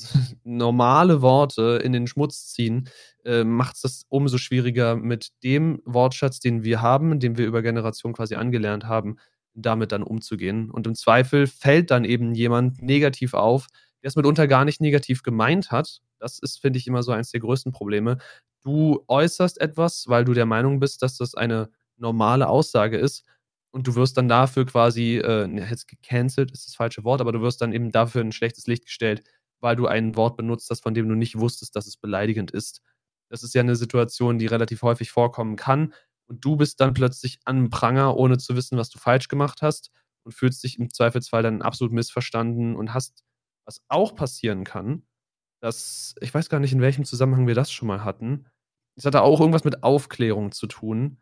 B: normale Worte in den Schmutz ziehen, äh, macht es das umso schwieriger mit dem Wortschatz, den wir haben, den wir über Generationen quasi angelernt haben, damit dann umzugehen. Und im Zweifel fällt dann eben jemand negativ auf, der es mitunter gar nicht negativ gemeint hat. Das ist, finde ich, immer so eines der größten Probleme. Du äußerst etwas, weil du der Meinung bist, dass das eine normale Aussage ist und du wirst dann dafür quasi, äh, jetzt gecancelt ist das falsche Wort, aber du wirst dann eben dafür ein schlechtes Licht gestellt, weil du ein Wort benutzt hast, von dem du nicht wusstest, dass es beleidigend ist. Das ist ja eine Situation, die relativ häufig vorkommen kann. Und du bist dann plötzlich an Pranger, ohne zu wissen, was du falsch gemacht hast und fühlst dich im Zweifelsfall dann absolut missverstanden und hast, was auch passieren kann, dass, ich weiß gar nicht, in welchem Zusammenhang wir das schon mal hatten. Es hatte auch irgendwas mit Aufklärung zu tun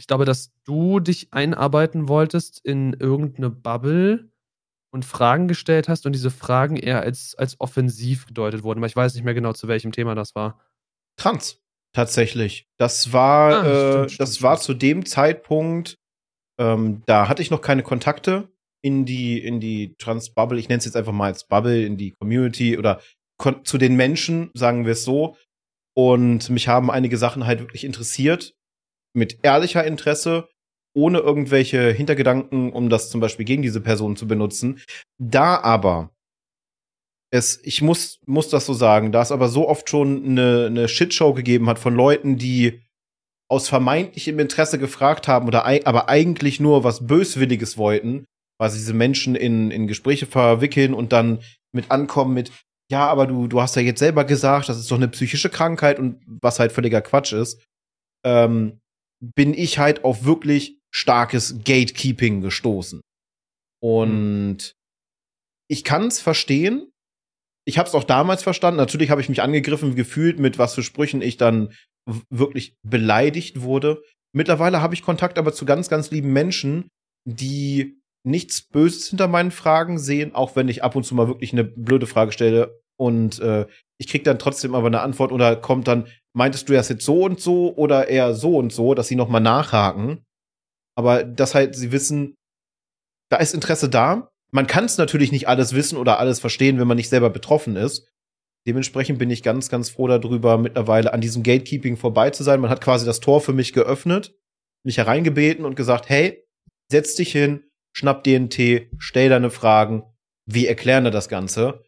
B: ich glaube, dass du dich einarbeiten wolltest in irgendeine Bubble und Fragen gestellt hast und diese Fragen eher als, als offensiv gedeutet wurden. Aber ich weiß nicht mehr genau, zu welchem Thema das war.
A: Trans, tatsächlich. Das war, ah, äh, stimmt, stimmt, das stimmt. war zu dem Zeitpunkt, ähm, da hatte ich noch keine Kontakte in die, in die Trans-Bubble. Ich nenne es jetzt einfach mal als Bubble, in die Community oder zu den Menschen, sagen wir es so. Und mich haben einige Sachen halt wirklich interessiert mit ehrlicher Interesse, ohne irgendwelche Hintergedanken, um das zum Beispiel gegen diese Person zu benutzen. Da aber es, ich muss, muss das so sagen, da es aber so oft schon eine, eine Shitshow gegeben hat von Leuten, die aus vermeintlichem Interesse gefragt haben oder aber eigentlich nur was Böswilliges wollten, sie diese Menschen in, in Gespräche verwickeln und dann mit ankommen mit, ja, aber du, du hast ja jetzt selber gesagt, das ist doch eine psychische Krankheit und was halt völliger Quatsch ist. Ähm, bin ich halt auf wirklich starkes Gatekeeping gestoßen. Und mhm. ich kann es verstehen. Ich habe es auch damals verstanden. Natürlich habe ich mich angegriffen gefühlt, mit was für Sprüchen ich dann wirklich beleidigt wurde. Mittlerweile habe ich Kontakt aber zu ganz, ganz lieben Menschen, die nichts Böses hinter meinen Fragen sehen, auch wenn ich ab und zu mal wirklich eine blöde Frage stelle und äh, ich krieg dann trotzdem aber eine Antwort oder kommt dann, meintest du das jetzt so und so oder eher so und so, dass sie noch mal nachhaken. Aber dass halt sie wissen, da ist Interesse da. Man kann es natürlich nicht alles wissen oder alles verstehen, wenn man nicht selber betroffen ist. Dementsprechend bin ich ganz, ganz froh darüber, mittlerweile an diesem Gatekeeping vorbei zu sein. Man hat quasi das Tor für mich geöffnet, mich hereingebeten und gesagt, hey, setz dich hin, schnapp dir einen Tee, stell deine Fragen, wie erklären wir das Ganze?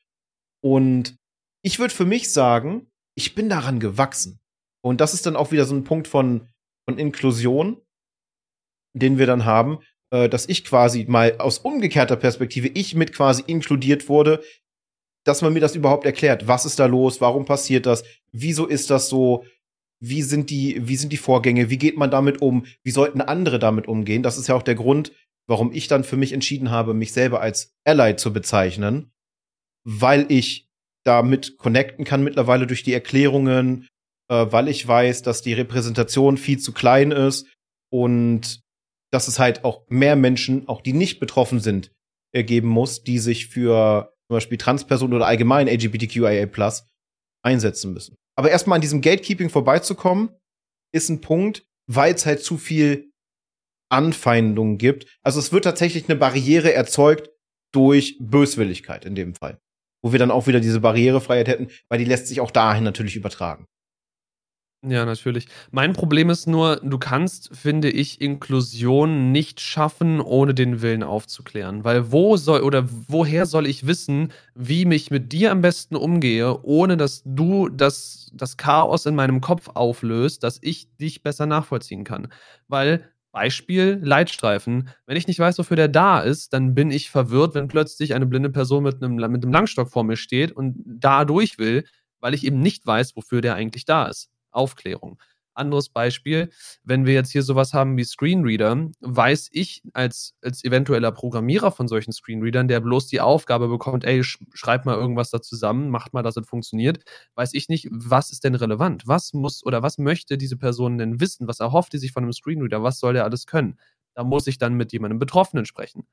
A: Und ich würde für mich sagen, ich bin daran gewachsen. Und das ist dann auch wieder so ein Punkt von, von Inklusion, den wir dann haben, äh, dass ich quasi mal aus umgekehrter Perspektive, ich mit quasi inkludiert wurde, dass man mir das überhaupt erklärt. Was ist da los? Warum passiert das? Wieso ist das so? Wie sind die, wie sind die Vorgänge? Wie geht man damit um? Wie sollten andere damit umgehen? Das ist ja auch der Grund, warum ich dann für mich entschieden habe, mich selber als Ally zu bezeichnen, weil ich damit connecten kann mittlerweile durch die Erklärungen, äh, weil ich weiß, dass die Repräsentation viel zu klein ist und dass es halt auch mehr Menschen, auch die nicht betroffen sind, ergeben muss, die sich für zum Beispiel Transpersonen oder allgemein LGBTQIA einsetzen müssen. Aber erstmal an diesem Gatekeeping vorbeizukommen, ist ein Punkt, weil es halt zu viel Anfeindungen gibt. Also es wird tatsächlich eine Barriere erzeugt durch Böswilligkeit in dem Fall. Wo wir dann auch wieder diese Barrierefreiheit hätten, weil die lässt sich auch dahin natürlich übertragen.
B: Ja, natürlich. Mein Problem ist nur, du kannst, finde ich, Inklusion nicht schaffen, ohne den Willen aufzuklären. Weil wo soll oder woher soll ich wissen, wie mich mit dir am besten umgehe, ohne dass du das, das Chaos in meinem Kopf auflöst, dass ich dich besser nachvollziehen kann. Weil Beispiel Leitstreifen. Wenn ich nicht weiß, wofür der da ist, dann bin ich verwirrt, wenn plötzlich eine blinde Person mit einem, mit einem Langstock vor mir steht und da durch will, weil ich eben nicht weiß, wofür der eigentlich da ist. Aufklärung. Anderes Beispiel, wenn wir jetzt hier sowas haben wie Screenreader, weiß ich als, als eventueller Programmierer von solchen Screenreadern, der bloß die Aufgabe bekommt, ey, schreib mal irgendwas da zusammen, macht mal, dass es funktioniert, weiß ich nicht, was ist denn relevant? Was muss oder was möchte diese Person denn wissen? Was erhofft die sich von einem Screenreader? Was soll der alles können? Da muss ich dann mit jemandem Betroffenen sprechen.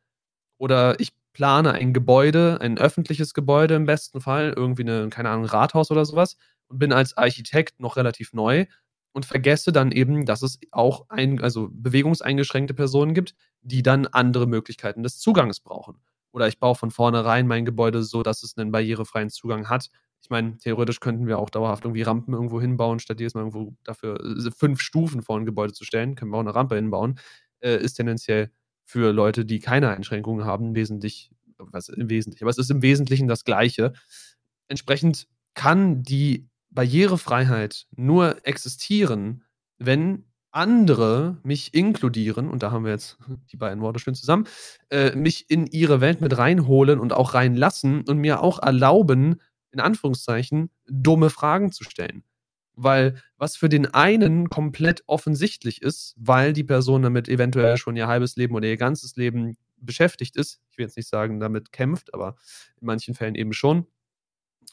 B: Oder ich plane ein Gebäude, ein öffentliches Gebäude im besten Fall, irgendwie eine, keine Ahnung, Rathaus oder sowas und bin als Architekt noch relativ neu und vergesse dann eben, dass es auch ein, also bewegungseingeschränkte Personen gibt, die dann andere Möglichkeiten des Zugangs brauchen. Oder ich baue von vornherein mein Gebäude so, dass es einen barrierefreien Zugang hat. Ich meine, theoretisch könnten wir auch dauerhaft irgendwie Rampen irgendwo hinbauen, statt jedes Mal irgendwo dafür äh, fünf Stufen vor ein Gebäude zu stellen, können wir auch eine Rampe hinbauen. Äh, ist tendenziell für Leute, die keine Einschränkungen haben, wesentlich, was im Wesentlichen, aber es ist im Wesentlichen das Gleiche. Entsprechend kann die Barrierefreiheit nur existieren, wenn andere mich inkludieren, und da haben wir jetzt die beiden Worte schön zusammen, äh, mich in ihre Welt mit reinholen und auch reinlassen und mir auch erlauben, in Anführungszeichen, dumme Fragen zu stellen. Weil was für den einen komplett offensichtlich ist, weil die Person damit eventuell schon ihr halbes Leben oder ihr ganzes Leben beschäftigt ist, ich will jetzt nicht sagen, damit kämpft, aber in manchen Fällen eben schon,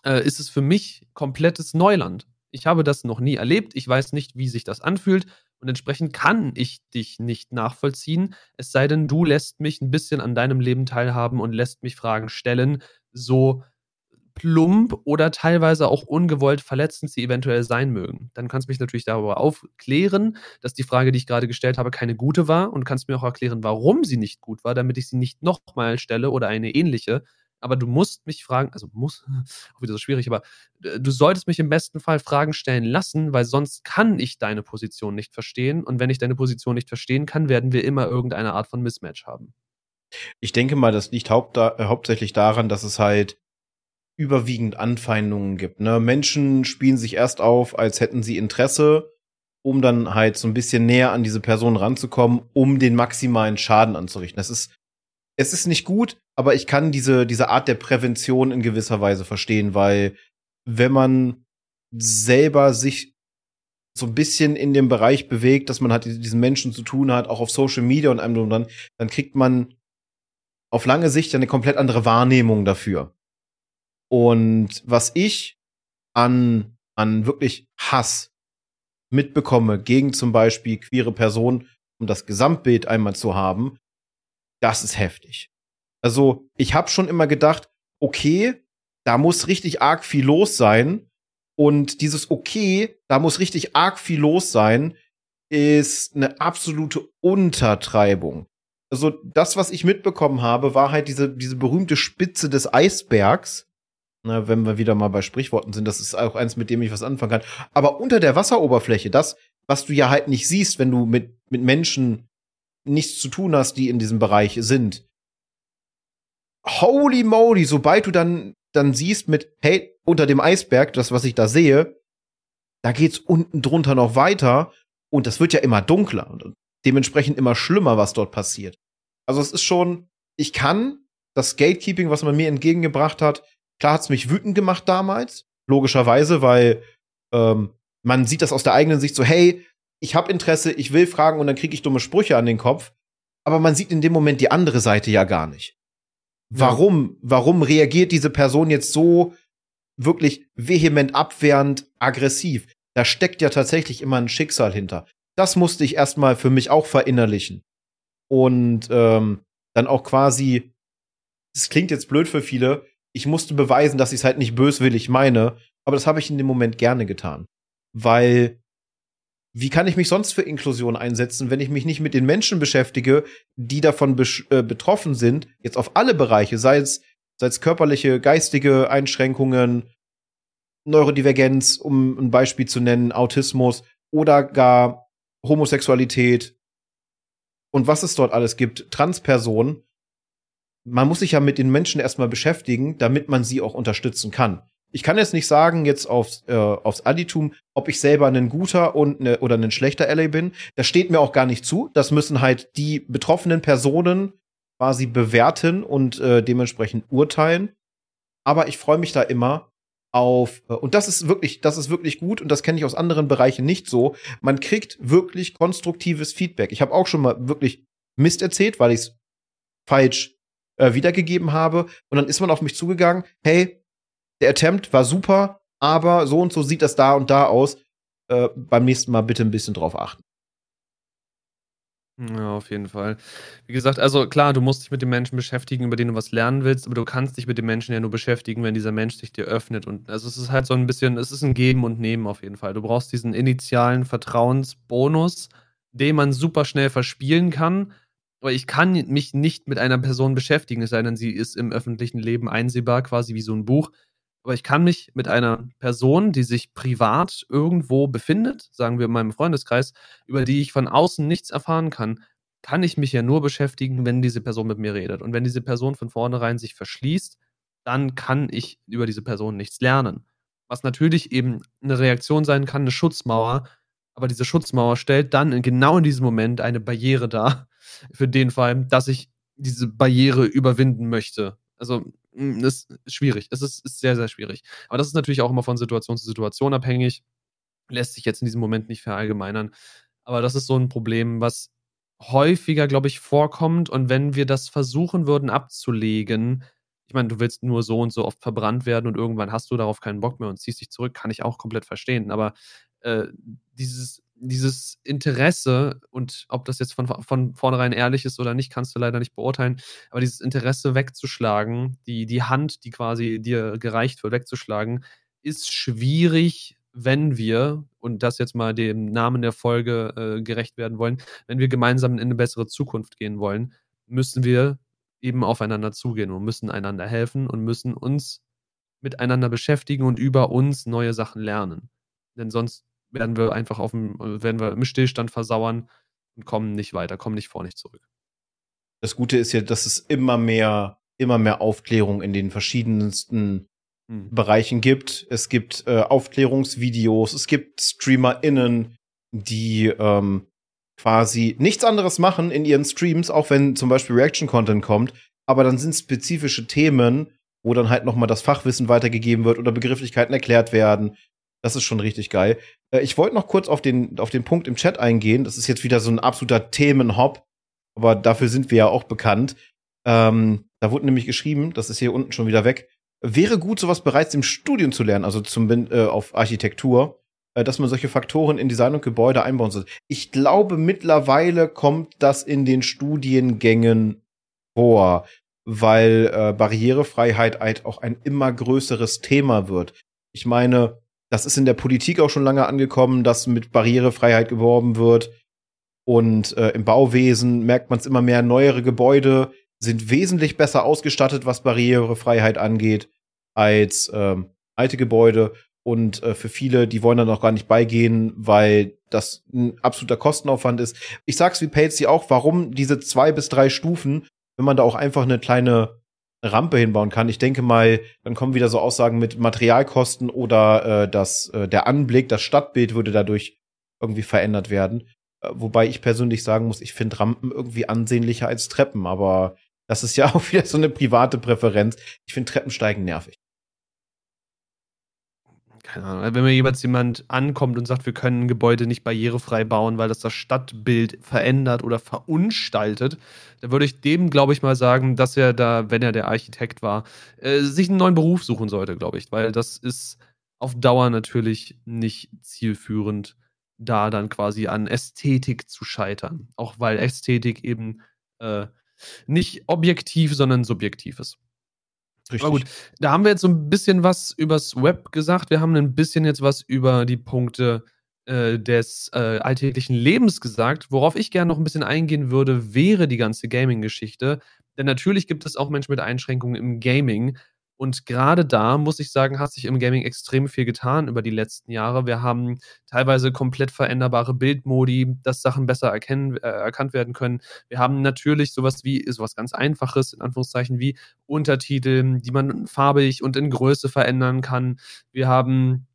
B: äh, ist es für mich komplettes Neuland. Ich habe das noch nie erlebt. Ich weiß nicht, wie sich das anfühlt. Und entsprechend kann ich dich nicht nachvollziehen. Es sei denn, du lässt mich ein bisschen an deinem Leben teilhaben und lässt mich Fragen stellen, so plump oder teilweise auch ungewollt verletzend sie eventuell sein mögen. Dann kannst du mich natürlich darüber aufklären, dass die Frage, die ich gerade gestellt habe, keine gute war und kannst mir auch erklären, warum sie nicht gut war, damit ich sie nicht nochmal stelle oder eine ähnliche, aber du musst mich fragen, also muss, auch wieder so schwierig, aber äh, du solltest mich im besten Fall Fragen stellen lassen, weil sonst kann ich deine Position nicht verstehen. Und wenn ich deine Position nicht verstehen kann, werden wir immer irgendeine Art von Mismatch haben.
A: Ich denke mal, das liegt haupt äh, hauptsächlich daran, dass es halt überwiegend Anfeindungen gibt. Ne? Menschen spielen sich erst auf, als hätten sie Interesse, um dann halt so ein bisschen näher an diese Person ranzukommen, um den maximalen Schaden anzurichten. Das ist es ist nicht gut, aber ich kann diese, diese Art der Prävention in gewisser Weise verstehen, weil wenn man selber sich so ein bisschen in dem Bereich bewegt, dass man halt diesen Menschen zu tun hat, auch auf Social Media und einem und dann, dann kriegt man auf lange Sicht eine komplett andere Wahrnehmung dafür. Und was ich an, an wirklich Hass mitbekomme gegen zum Beispiel queere Personen, um das Gesamtbild einmal zu haben, das ist heftig. Also, ich habe schon immer gedacht, okay, da muss richtig arg viel los sein. Und dieses okay, da muss richtig arg viel los sein, ist eine absolute Untertreibung. Also das, was ich mitbekommen habe, war halt diese, diese berühmte Spitze des Eisbergs. Na, wenn wir wieder mal bei Sprichworten sind, das ist auch eins, mit dem ich was anfangen kann. Aber unter der Wasseroberfläche, das, was du ja halt nicht siehst, wenn du mit, mit Menschen nichts zu tun hast, die in diesem Bereich sind. Holy moly, sobald du dann, dann siehst mit, hey, unter dem Eisberg, das, was ich da sehe, da geht's unten drunter noch weiter und das wird ja immer dunkler und dementsprechend immer schlimmer, was dort passiert. Also es ist schon, ich kann das Gatekeeping, was man mir entgegengebracht hat, klar hat's mich wütend gemacht damals, logischerweise, weil ähm, man sieht das aus der eigenen Sicht so, hey, ich habe Interesse, ich will fragen und dann kriege ich dumme Sprüche an den Kopf. Aber man sieht in dem Moment die andere Seite ja gar nicht. Warum, warum reagiert diese Person jetzt so wirklich vehement abwehrend, aggressiv? Da steckt ja tatsächlich immer ein Schicksal hinter. Das musste ich erstmal für mich auch verinnerlichen. Und ähm, dann auch quasi, das klingt jetzt blöd für viele, ich musste beweisen, dass ich es halt nicht böswillig meine, aber das habe ich in dem Moment gerne getan. Weil wie kann ich mich sonst für Inklusion einsetzen, wenn ich mich nicht mit den Menschen beschäftige, die davon äh, betroffen sind, jetzt auf alle Bereiche, sei es, sei es körperliche, geistige Einschränkungen, Neurodivergenz, um ein Beispiel zu nennen, Autismus oder gar Homosexualität und was es dort alles gibt, Transpersonen. Man muss sich ja mit den Menschen erstmal beschäftigen, damit man sie auch unterstützen kann ich kann jetzt nicht sagen, jetzt aufs, äh, aufs Additum, ob ich selber ein guter und ne, oder ein schlechter Ally bin. Das steht mir auch gar nicht zu. Das müssen halt die betroffenen Personen quasi bewerten und äh, dementsprechend urteilen. Aber ich freue mich da immer auf, äh, und das ist wirklich, das ist wirklich gut und das kenne ich aus anderen Bereichen nicht so. Man kriegt wirklich konstruktives Feedback. Ich habe auch schon mal wirklich Mist erzählt, weil ich es falsch äh, wiedergegeben habe. Und dann ist man auf mich zugegangen, hey, der Attempt war super, aber so und so sieht das da und da aus. Äh, beim nächsten Mal bitte ein bisschen drauf achten.
B: Ja, auf jeden Fall. Wie gesagt, also klar, du musst dich mit dem Menschen beschäftigen, über den du was lernen willst, aber du kannst dich mit dem Menschen ja nur beschäftigen, wenn dieser Mensch sich dir öffnet. Und also es ist halt so ein bisschen, es ist ein Geben und Nehmen auf jeden Fall. Du brauchst diesen initialen Vertrauensbonus, den man super schnell verspielen kann. Aber ich kann mich nicht mit einer Person beschäftigen, es sei denn, sie ist im öffentlichen Leben einsehbar, quasi wie so ein Buch aber ich kann mich mit einer Person, die sich privat irgendwo befindet, sagen wir in meinem Freundeskreis, über die ich von außen nichts erfahren kann, kann ich mich ja nur beschäftigen, wenn diese Person mit mir redet. Und wenn diese Person von vornherein sich verschließt, dann kann ich über diese Person nichts lernen. Was natürlich eben eine Reaktion sein kann, eine Schutzmauer. Aber diese Schutzmauer stellt dann in, genau in diesem Moment eine Barriere dar, für den Fall, dass ich diese Barriere überwinden möchte. Also hm, ist schwierig. Es ist, ist, sehr, sehr schwierig. Aber das ist natürlich auch immer von Situation zu Situation abhängig. Lässt sich jetzt in diesem Moment nicht verallgemeinern. Aber das ist so ein Problem, was häufiger, glaube ich, vorkommt. Und wenn wir das versuchen würden abzulegen, ich meine, du willst nur so und so oft verbrannt werden und irgendwann hast du darauf keinen Bock mehr und ziehst dich zurück, kann ich auch komplett verstehen. Aber äh, dieses dieses Interesse und ob das jetzt von, von vornherein ehrlich ist oder nicht, kannst du leider nicht beurteilen, aber dieses Interesse wegzuschlagen, die, die Hand, die quasi dir gereicht wird, wegzuschlagen, ist schwierig, wenn wir, und das jetzt mal dem Namen der Folge äh, gerecht werden wollen, wenn wir gemeinsam in eine bessere Zukunft gehen wollen, müssen wir eben aufeinander zugehen und müssen einander helfen und müssen uns miteinander beschäftigen und über uns neue Sachen lernen. Denn sonst werden wir einfach auf dem, werden wir im Stillstand versauern und kommen nicht weiter, kommen nicht vor, nicht zurück.
A: Das Gute ist ja, dass es immer mehr, immer mehr Aufklärung in den verschiedensten hm. Bereichen gibt. Es gibt äh, Aufklärungsvideos, es gibt StreamerInnen, die ähm, quasi nichts anderes machen in ihren Streams, auch wenn zum Beispiel Reaction-Content kommt, aber dann sind spezifische Themen, wo dann halt noch mal das Fachwissen weitergegeben wird oder Begrifflichkeiten erklärt werden das ist schon richtig geil. Äh, ich wollte noch kurz auf den, auf den Punkt im Chat eingehen. Das ist jetzt wieder so ein absoluter Themenhop, aber dafür sind wir ja auch bekannt. Ähm, da wurde nämlich geschrieben, das ist hier unten schon wieder weg, wäre gut, sowas bereits im Studium zu lernen, also zum, äh, auf Architektur, äh, dass man solche Faktoren in Design und Gebäude einbauen soll. Ich glaube, mittlerweile kommt das in den Studiengängen vor, weil äh, Barrierefreiheit halt auch ein immer größeres Thema wird. Ich meine, das ist in der Politik auch schon lange angekommen, dass mit Barrierefreiheit geworben wird. Und äh, im Bauwesen merkt man es immer mehr, neuere Gebäude sind wesentlich besser ausgestattet, was Barrierefreiheit angeht, als ähm, alte Gebäude. Und äh, für viele, die wollen dann auch gar nicht beigehen, weil das ein absoluter Kostenaufwand ist. Ich sag's wie Patsy auch, warum diese zwei bis drei Stufen, wenn man da auch einfach eine kleine Rampe hinbauen kann. Ich denke mal, dann kommen wieder so Aussagen mit Materialkosten oder äh, dass äh, der Anblick, das Stadtbild würde dadurch irgendwie verändert werden. Äh, wobei ich persönlich sagen muss, ich finde Rampen irgendwie ansehnlicher als Treppen, aber das ist ja auch wieder so eine private Präferenz. Ich finde Treppensteigen nervig
B: keine Ahnung, wenn mir jemals jemand ankommt und sagt, wir können ein Gebäude nicht barrierefrei bauen, weil das das Stadtbild verändert oder verunstaltet, dann würde ich dem, glaube ich, mal sagen, dass er da, wenn er der Architekt war, äh, sich einen neuen Beruf suchen sollte, glaube ich, weil das ist auf Dauer natürlich nicht zielführend, da dann quasi an Ästhetik zu scheitern. Auch weil Ästhetik eben äh, nicht objektiv, sondern subjektiv ist. Richtig. Aber gut, da haben wir jetzt so ein bisschen was übers Web gesagt. Wir haben ein bisschen jetzt was über die Punkte äh, des äh, alltäglichen Lebens gesagt. Worauf ich gerne noch ein bisschen eingehen würde, wäre die ganze Gaming-Geschichte. Denn natürlich gibt es auch Menschen mit Einschränkungen im Gaming. Und gerade da muss ich sagen, hat sich im Gaming extrem viel getan über die letzten Jahre. Wir haben teilweise komplett veränderbare Bildmodi, dass Sachen besser erkennen, äh, erkannt werden können. Wir haben natürlich sowas wie, sowas ganz Einfaches, in Anführungszeichen, wie Untertitel, die man farbig und in Größe verändern kann. Wir haben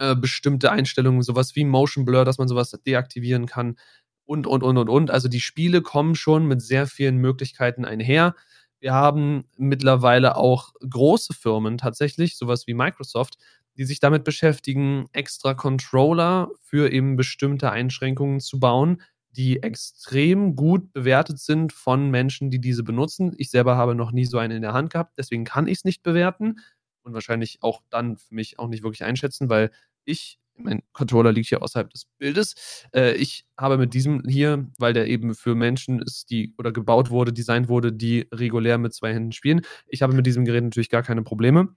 B: äh, bestimmte Einstellungen, sowas wie Motion Blur, dass man sowas deaktivieren kann. Und, und, und, und, und. Also die Spiele kommen schon mit sehr vielen Möglichkeiten einher. Wir haben mittlerweile auch große Firmen tatsächlich, sowas wie Microsoft, die sich damit beschäftigen, extra Controller für eben bestimmte Einschränkungen zu bauen, die extrem gut bewertet sind von Menschen, die diese benutzen. Ich selber habe noch nie so einen in der Hand gehabt, deswegen kann ich es nicht bewerten und wahrscheinlich auch dann für mich auch nicht wirklich einschätzen, weil ich mein Controller liegt hier außerhalb des Bildes. Äh, ich habe mit diesem hier, weil der eben für Menschen ist, die oder gebaut wurde, designt wurde, die regulär mit zwei Händen spielen. Ich habe mit diesem Gerät natürlich gar keine Probleme,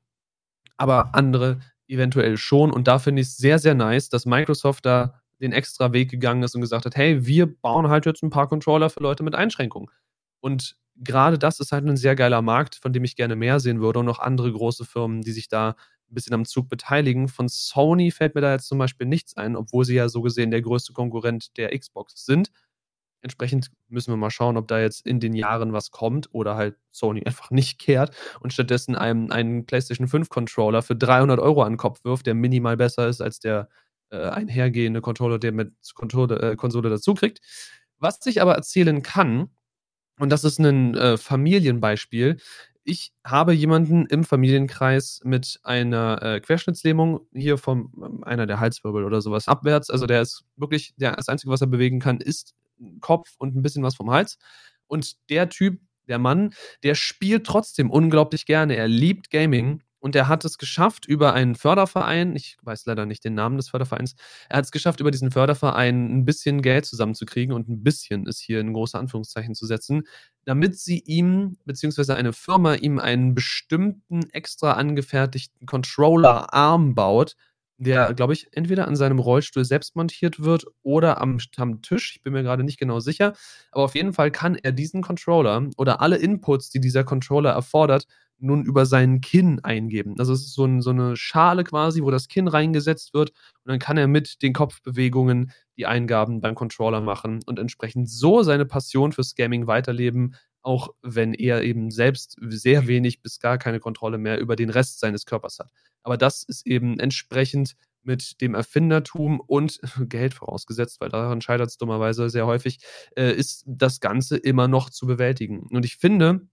B: aber andere eventuell schon. Und da finde ich es sehr, sehr nice, dass Microsoft da den extra Weg gegangen ist und gesagt hat, hey, wir bauen halt jetzt ein paar Controller für Leute mit Einschränkungen. Und gerade das ist halt ein sehr geiler Markt, von dem ich gerne mehr sehen würde und noch andere große Firmen, die sich da ein bisschen am Zug beteiligen. Von Sony fällt mir da jetzt zum Beispiel nichts ein, obwohl sie ja so gesehen der größte Konkurrent der Xbox sind. Entsprechend müssen wir mal schauen, ob da jetzt in den Jahren was kommt oder halt Sony einfach nicht kehrt und stattdessen einem einen PlayStation 5 Controller für 300 Euro an den Kopf wirft, der minimal besser ist als der äh, einhergehende Controller, der mit Konsole, äh, Konsole dazu kriegt. Was ich aber erzählen kann, und das ist ein äh, Familienbeispiel, ich habe jemanden im Familienkreis mit einer äh, Querschnittslähmung hier von ähm, einer der Halswirbel oder sowas abwärts. Also der ist wirklich, der, das Einzige, was er bewegen kann, ist Kopf und ein bisschen was vom Hals. Und der Typ, der Mann, der spielt trotzdem unglaublich gerne. Er liebt Gaming und er hat es geschafft über einen Förderverein, ich weiß leider nicht den Namen des Fördervereins, er hat es geschafft, über diesen Förderverein ein bisschen Geld zusammenzukriegen und ein bisschen ist hier in große Anführungszeichen zu setzen, damit sie ihm, beziehungsweise eine Firma ihm einen bestimmten extra angefertigten Controller-Arm baut, der, glaube ich, entweder an seinem Rollstuhl selbst montiert wird oder am, am, Tisch. Ich bin mir gerade nicht genau sicher. Aber auf jeden Fall kann er diesen Controller oder alle Inputs, die dieser Controller erfordert, nun über seinen Kinn eingeben. Also es ist so, ein, so, eine Schale quasi, wo das Kinn reingesetzt wird und dann kann er mit den Kopfbewegungen die Eingaben beim Controller machen und entsprechend so seine Passion fürs Gaming weiterleben, auch wenn er eben selbst sehr wenig bis gar keine Kontrolle mehr über den Rest seines Körpers hat. Aber das ist eben entsprechend mit dem Erfindertum und Geld vorausgesetzt, weil daran scheitert es dummerweise sehr häufig, äh, ist das Ganze immer noch zu bewältigen. Und ich finde,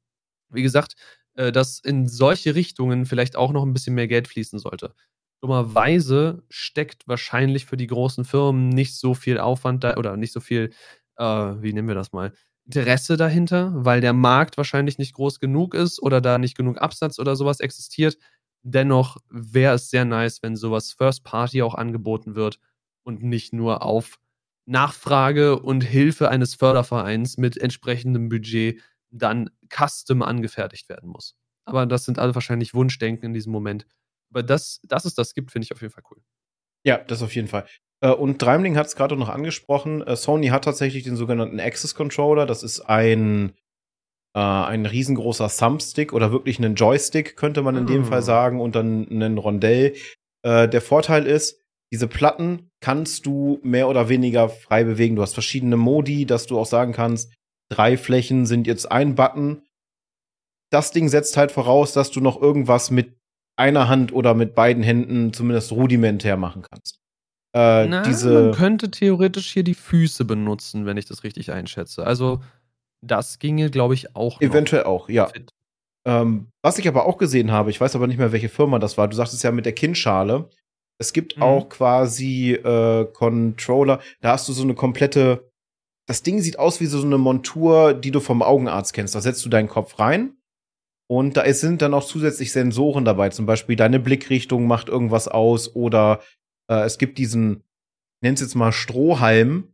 B: wie gesagt, äh, dass in solche Richtungen vielleicht auch noch ein bisschen mehr Geld fließen sollte. Dummerweise steckt wahrscheinlich für die großen Firmen nicht so viel Aufwand da oder nicht so viel, äh, wie nennen wir das mal, Interesse dahinter, weil der Markt wahrscheinlich nicht groß genug ist oder da nicht genug Absatz oder sowas existiert. Dennoch wäre es sehr nice, wenn sowas First Party auch angeboten wird und nicht nur auf Nachfrage und Hilfe eines Fördervereins mit entsprechendem Budget dann custom angefertigt werden muss. Aber das sind alle wahrscheinlich Wunschdenken in diesem Moment. Aber das, dass es das gibt, finde ich auf jeden Fall cool.
A: Ja, das auf jeden Fall. Äh, und Dreimling hat es gerade noch angesprochen. Äh, Sony hat tatsächlich den sogenannten Access Controller. Das ist ein, äh, ein riesengroßer Thumbstick oder wirklich einen Joystick, könnte man in dem Fall ah. sagen, und dann einen Rondell. Äh, der Vorteil ist, diese Platten kannst du mehr oder weniger frei bewegen. Du hast verschiedene Modi, dass du auch sagen kannst, drei Flächen sind jetzt ein Button. Das Ding setzt halt voraus, dass du noch irgendwas mit einer Hand oder mit beiden Händen zumindest rudimentär machen kannst.
B: Äh, Na, diese man könnte theoretisch hier die Füße benutzen, wenn ich das richtig einschätze. Also das ginge, glaube ich, auch.
A: Eventuell auch, ja. Ähm, was ich aber auch gesehen habe, ich weiß aber nicht mehr, welche Firma das war. Du sagtest ja mit der Kinnschale. Es gibt mhm. auch quasi äh, Controller, da hast du so eine komplette. Das Ding sieht aus wie so eine Montur, die du vom Augenarzt kennst. Da setzt du deinen Kopf rein und da sind dann auch zusätzlich Sensoren dabei. Zum Beispiel deine Blickrichtung macht irgendwas aus oder äh, es gibt diesen, nenn's jetzt mal Strohhalm.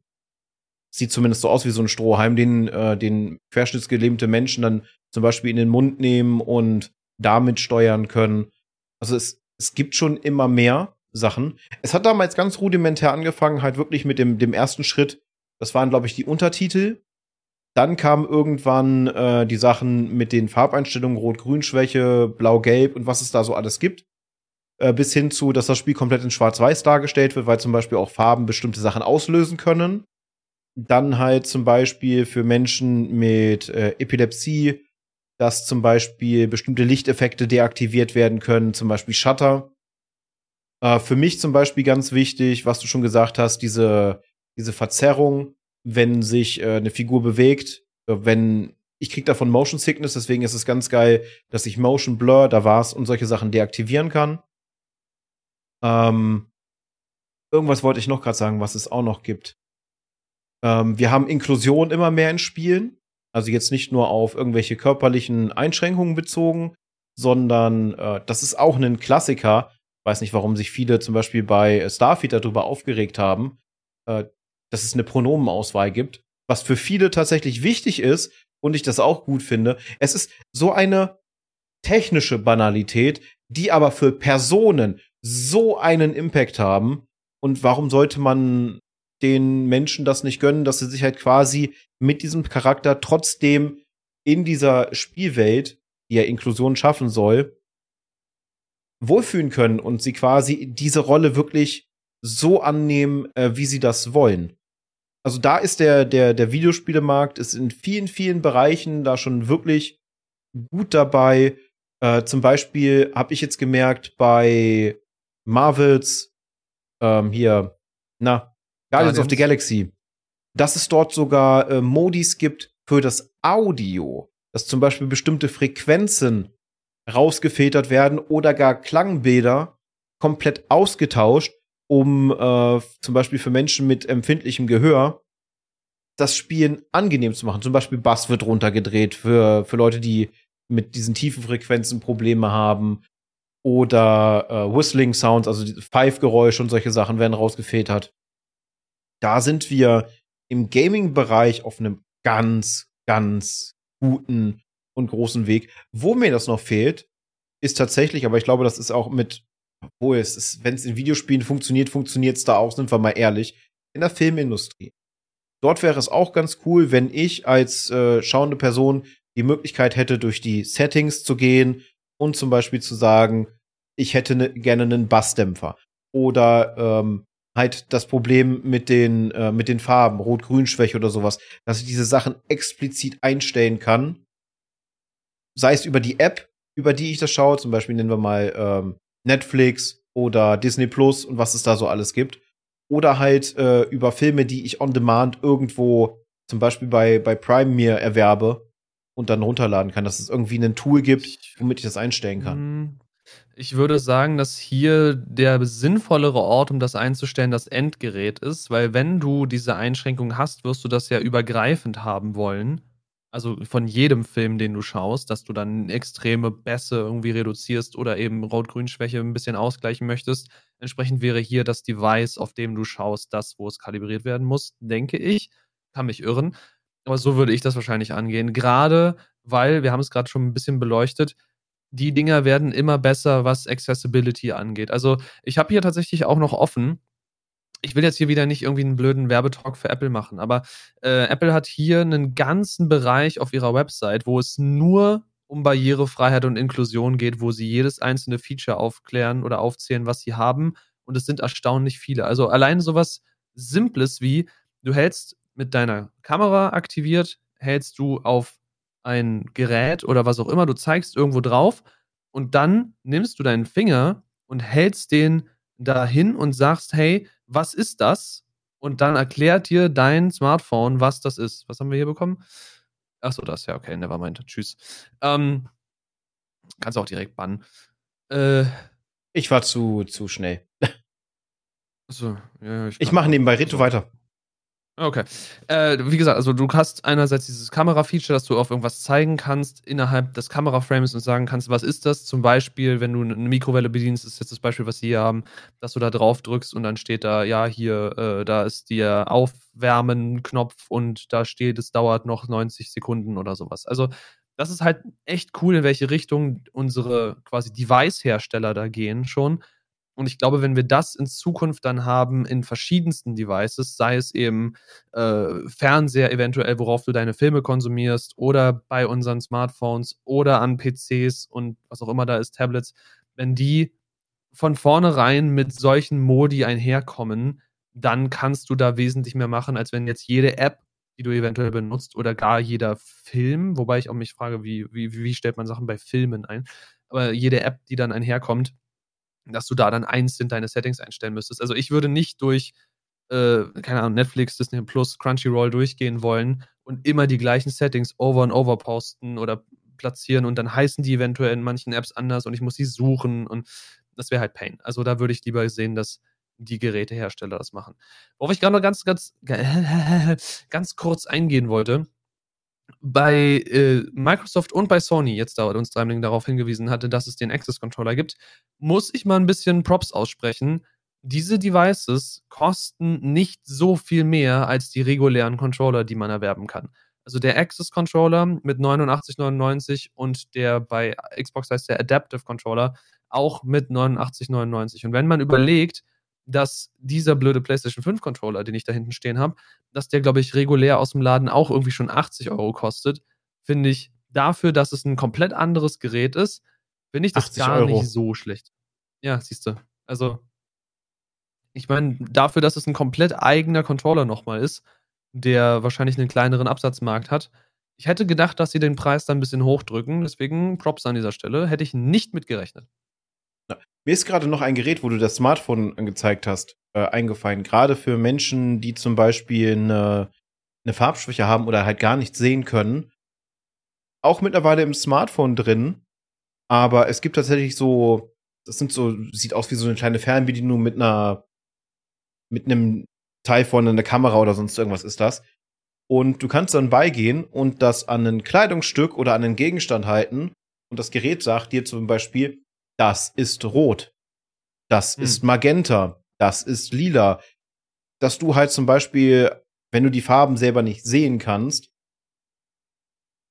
A: Sieht zumindest so aus wie so ein Strohhalm, den, äh, den querschnittsgelähmte Menschen dann zum Beispiel in den Mund nehmen und damit steuern können. Also es, es gibt schon immer mehr Sachen. Es hat damals ganz rudimentär angefangen, halt wirklich mit dem, dem ersten Schritt. Das waren, glaube ich, die Untertitel dann kamen irgendwann äh, die Sachen mit den Farbeinstellungen Rot-Grün-Schwäche, Blau-Gelb und was es da so alles gibt. Äh, bis hin zu, dass das Spiel komplett in Schwarz-Weiß dargestellt wird, weil zum Beispiel auch Farben bestimmte Sachen auslösen können. Dann halt zum Beispiel für Menschen mit äh, Epilepsie, dass zum Beispiel bestimmte Lichteffekte deaktiviert werden können, zum Beispiel Shutter. Äh, für mich zum Beispiel ganz wichtig, was du schon gesagt hast, diese, diese Verzerrung wenn sich äh, eine Figur bewegt, äh, wenn ich krieg davon Motion Sickness, deswegen ist es ganz geil, dass ich Motion Blur, da war's und solche Sachen deaktivieren kann. Ähm, irgendwas wollte ich noch gerade sagen, was es auch noch gibt. Ähm, wir haben Inklusion immer mehr in Spielen, also jetzt nicht nur auf irgendwelche körperlichen Einschränkungen bezogen, sondern äh, das ist auch ein Klassiker. Ich weiß nicht, warum sich viele zum Beispiel bei Starfeed darüber aufgeregt haben. Äh, dass es eine Pronomenauswahl gibt, was für viele tatsächlich wichtig ist und ich das auch gut finde. Es ist so eine technische Banalität, die aber für Personen so einen Impact haben. Und warum sollte man den Menschen das nicht gönnen, dass sie sich halt quasi mit diesem Charakter trotzdem in dieser Spielwelt, die ja Inklusion schaffen soll, wohlfühlen können und sie quasi diese Rolle wirklich so annehmen, äh, wie sie das wollen. Also da ist der, der, der Videospielemarkt ist in vielen, vielen Bereichen da schon wirklich gut dabei. Äh, zum Beispiel habe ich jetzt gemerkt bei Marvels ähm, hier, na, Guardians of the Galaxy, dass es dort sogar äh, Modis gibt für das Audio, dass zum Beispiel bestimmte Frequenzen rausgefiltert werden oder gar Klangbilder komplett ausgetauscht, um äh, zum Beispiel für Menschen mit empfindlichem Gehör das Spielen angenehm zu machen. Zum Beispiel Bass wird runtergedreht für, für Leute, die mit diesen tiefen Frequenzen Probleme haben. Oder äh, Whistling Sounds, also Pfeifgeräusche und solche Sachen werden rausgefiltert. Da sind wir im Gaming-Bereich auf einem ganz, ganz guten und großen Weg. Wo mir das noch fehlt, ist tatsächlich, aber ich glaube, das ist auch mit wo es ist, wenn es in Videospielen funktioniert, funktioniert es da auch, sind wir mal ehrlich, in der Filmindustrie. Dort wäre es auch ganz cool, wenn ich als äh, schauende Person die Möglichkeit hätte, durch die Settings zu gehen und zum Beispiel zu sagen, ich hätte ne, gerne einen Bassdämpfer. Oder ähm, halt das Problem mit den, äh, mit den Farben, Rot-Grün-Schwäche oder sowas, dass ich diese Sachen explizit einstellen kann. Sei es über die App, über die ich das schaue, zum Beispiel nennen wir mal ähm, Netflix oder Disney Plus und was es da so alles gibt. Oder halt äh, über Filme, die ich on demand irgendwo, zum Beispiel bei, bei Prime mir erwerbe und dann runterladen kann, dass es irgendwie ein Tool gibt, womit ich das einstellen kann. Hm.
B: Ich würde sagen, dass hier der sinnvollere Ort, um das einzustellen, das Endgerät ist, weil wenn du diese Einschränkung hast, wirst du das ja übergreifend haben wollen also von jedem Film, den du schaust, dass du dann extreme Bässe irgendwie reduzierst oder eben Rot-Grün-Schwäche ein bisschen ausgleichen möchtest. Entsprechend wäre hier das Device, auf dem du schaust, das, wo es kalibriert werden muss, denke ich. Kann mich irren. Aber so würde ich das wahrscheinlich angehen. Gerade weil, wir haben es gerade schon ein bisschen beleuchtet, die Dinger werden immer besser, was Accessibility angeht. Also ich habe hier tatsächlich auch noch offen. Ich will jetzt hier wieder nicht irgendwie einen blöden Werbetalk für Apple machen, aber äh, Apple hat hier einen ganzen Bereich auf ihrer Website, wo es nur um Barrierefreiheit und Inklusion geht, wo sie jedes einzelne Feature aufklären oder aufzählen, was sie haben. Und es sind erstaunlich viele. Also allein sowas Simples wie, du hältst mit deiner Kamera aktiviert, hältst du auf ein Gerät oder was auch immer, du zeigst irgendwo drauf und dann nimmst du deinen Finger und hältst den dahin und sagst, hey, was ist das? Und dann erklärt dir dein Smartphone, was das ist. Was haben wir hier bekommen? Achso, das, ja, okay, nevermind. Tschüss. Ähm, kannst auch direkt bannen.
A: Äh, ich war zu, zu schnell.
B: Achso, ja,
A: ich, ich mache nebenbei, du weiter.
B: Okay. Äh, wie gesagt, also du hast einerseits dieses Kamera-Feature, dass du auf irgendwas zeigen kannst innerhalb des Kameraframes und sagen kannst, was ist das? Zum Beispiel, wenn du eine Mikrowelle bedienst, ist jetzt das Beispiel, was sie hier haben, dass du da drauf drückst und dann steht da, ja, hier, äh, da ist der Aufwärmen-Knopf und da steht, es dauert noch 90 Sekunden oder sowas. Also das ist halt echt cool, in welche Richtung unsere quasi Device-Hersteller da gehen schon und ich glaube, wenn wir das in Zukunft dann haben in verschiedensten Devices, sei es eben äh, Fernseher eventuell, worauf du deine Filme konsumierst, oder bei unseren Smartphones oder an PCs und was auch immer da ist, Tablets, wenn die von vornherein mit solchen Modi einherkommen, dann kannst du da wesentlich mehr machen, als wenn jetzt jede App, die du eventuell benutzt, oder gar jeder Film, wobei ich auch mich frage, wie, wie, wie stellt man Sachen bei Filmen ein, aber jede App, die dann einherkommt, dass du da dann einzeln deine Settings einstellen müsstest. Also ich würde nicht durch, äh, keine Ahnung, Netflix, Disney Plus, Crunchyroll durchgehen wollen und immer die gleichen Settings over und over posten oder platzieren und dann heißen die eventuell in manchen Apps anders und ich muss sie suchen und das wäre halt Pain. Also da würde ich lieber sehen, dass die Gerätehersteller das machen. Worauf ich gerade noch ganz, ganz, ganz kurz eingehen wollte, bei äh, Microsoft und bei Sony, jetzt dauert uns Dreimling darauf hingewiesen hatte, dass es den Access Controller gibt, muss ich mal ein bisschen Props aussprechen. Diese Devices kosten nicht so viel mehr als die regulären Controller, die man erwerben kann. Also der Access Controller mit 89,99 und der bei Xbox heißt der Adaptive Controller auch mit 89,99. Und wenn man überlegt, dass dieser blöde PlayStation 5 Controller, den ich da hinten stehen habe, dass der, glaube ich, regulär aus dem Laden auch irgendwie schon 80 Euro kostet, finde ich dafür, dass es ein komplett anderes Gerät ist, finde ich das gar Euro. nicht so schlecht. Ja, siehst du. Also, ich meine, dafür, dass es ein komplett eigener Controller nochmal ist, der wahrscheinlich einen kleineren Absatzmarkt hat, ich hätte gedacht, dass sie den Preis dann ein bisschen hochdrücken. Deswegen Props an dieser Stelle. Hätte ich nicht mit gerechnet.
A: Mir ist gerade noch ein Gerät, wo du das Smartphone angezeigt hast, äh, eingefallen. Gerade für Menschen, die zum Beispiel eine, eine Farbschwäche haben oder halt gar nicht sehen können. Auch mittlerweile im Smartphone drin. Aber es gibt tatsächlich so, das sind so, sieht aus wie so eine kleine Fernbedienung mit einer, mit einem Teil von einer Kamera oder sonst irgendwas ist das. Und du kannst dann beigehen und das an ein Kleidungsstück oder an einen Gegenstand halten. Und das Gerät sagt dir zum Beispiel, das ist rot, das hm. ist magenta, das ist lila. Dass du halt zum Beispiel, wenn du die Farben selber nicht sehen kannst,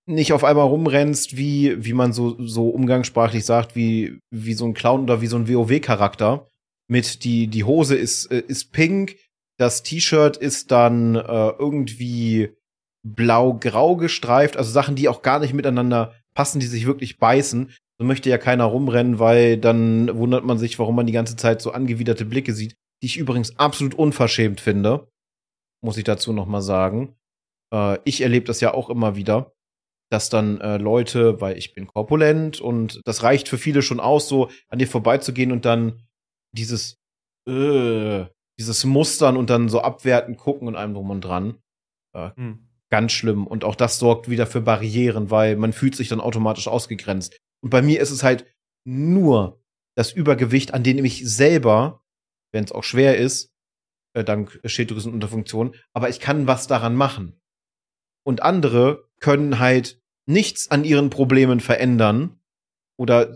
A: nicht auf einmal rumrennst, wie, wie man so, so umgangssprachlich sagt, wie, wie so ein Clown oder wie so ein WoW-Charakter. Mit die, die Hose ist, äh, ist pink, das T-Shirt ist dann äh, irgendwie blau-grau gestreift, also Sachen, die auch gar nicht miteinander passen, die sich wirklich beißen. So möchte ja keiner rumrennen, weil dann wundert man sich, warum man die ganze Zeit so angewiderte Blicke sieht, die ich übrigens absolut unverschämt finde. Muss ich dazu noch mal sagen. Äh, ich erlebe das ja auch immer wieder, dass dann äh, Leute, weil ich bin korpulent und das reicht für viele schon aus, so an dir vorbeizugehen und dann dieses äh, dieses Mustern und dann so abwerten gucken und einem drum und dran. Äh, hm. Ganz schlimm. Und auch das sorgt wieder für Barrieren, weil man fühlt sich dann automatisch ausgegrenzt. Und bei mir ist es halt nur das Übergewicht, an dem ich selber, wenn es auch schwer ist, äh, dank Schilddrüsenunterfunktion, aber ich kann was daran machen. Und andere können halt nichts an ihren Problemen verändern oder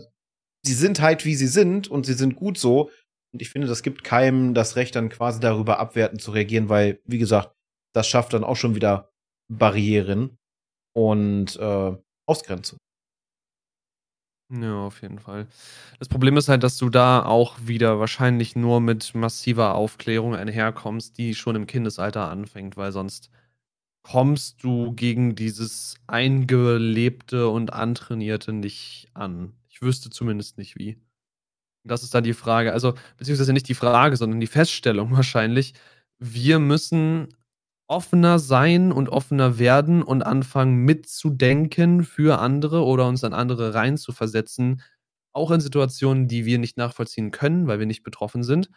A: sie sind halt wie sie sind und sie sind gut so. Und ich finde, das gibt keinem das Recht, dann quasi darüber abwertend zu reagieren, weil, wie gesagt, das schafft dann auch schon wieder Barrieren und äh, Ausgrenzung.
B: Ja, auf jeden Fall. Das Problem ist halt, dass du da auch wieder wahrscheinlich nur mit massiver Aufklärung einherkommst, die schon im Kindesalter anfängt, weil sonst kommst du gegen dieses Eingelebte und Antrainierte nicht an. Ich wüsste zumindest nicht wie. Das ist dann die Frage. Also, beziehungsweise nicht die Frage, sondern die Feststellung wahrscheinlich. Wir müssen offener sein und offener werden und anfangen mitzudenken für andere oder uns an andere reinzuversetzen, auch in Situationen, die wir nicht nachvollziehen können, weil wir nicht betroffen sind.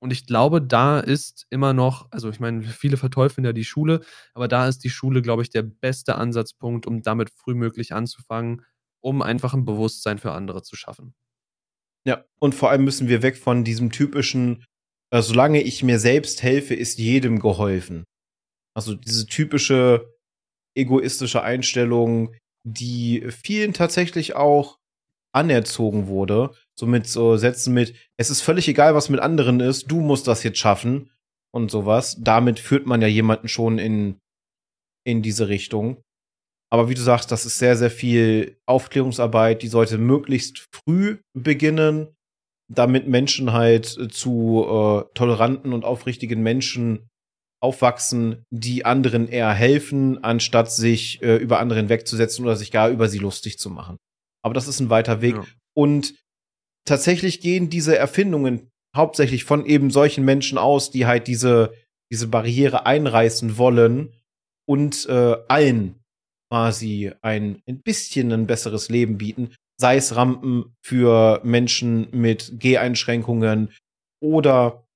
B: Und ich glaube, da ist immer noch, also ich meine, viele verteufeln ja die Schule, aber da ist die Schule, glaube ich, der beste Ansatzpunkt, um damit frühmöglich anzufangen, um einfach ein Bewusstsein für andere zu schaffen.
A: Ja, und vor allem müssen wir weg von diesem typischen, äh, solange ich mir selbst helfe, ist jedem geholfen. Also diese typische egoistische Einstellung, die vielen tatsächlich auch anerzogen wurde. So mit so Sätzen mit, es ist völlig egal, was mit anderen ist, du musst das jetzt schaffen und sowas. Damit führt man ja jemanden schon in, in diese Richtung. Aber wie du sagst, das ist sehr, sehr viel Aufklärungsarbeit, die sollte möglichst früh beginnen, damit Menschen halt zu äh, toleranten und aufrichtigen Menschen aufwachsen, die anderen eher helfen, anstatt sich äh, über andere hinwegzusetzen oder sich gar über sie lustig zu machen. Aber das ist ein weiter Weg. Ja. Und tatsächlich gehen diese Erfindungen hauptsächlich von eben solchen Menschen aus, die halt diese, diese Barriere einreißen wollen und äh, allen quasi ein, ein bisschen ein besseres Leben bieten. Sei es Rampen für Menschen mit Geheinschränkungen oder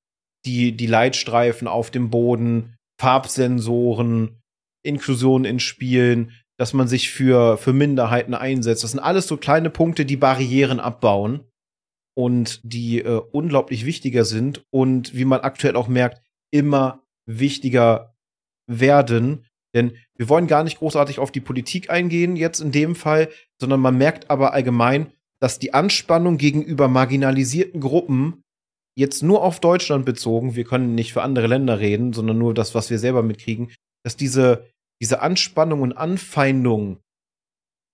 A: die, die Leitstreifen auf dem Boden, Farbsensoren, Inklusion in Spielen, dass man sich für, für Minderheiten einsetzt. Das sind alles so kleine Punkte, die Barrieren abbauen und die äh, unglaublich wichtiger sind und wie man aktuell auch merkt, immer wichtiger werden. Denn wir wollen gar nicht großartig auf die Politik eingehen, jetzt in dem Fall, sondern man merkt aber allgemein, dass die Anspannung gegenüber marginalisierten Gruppen jetzt nur auf Deutschland bezogen, wir können nicht für andere Länder reden, sondern nur das, was wir selber mitkriegen, dass diese, diese Anspannung und Anfeindung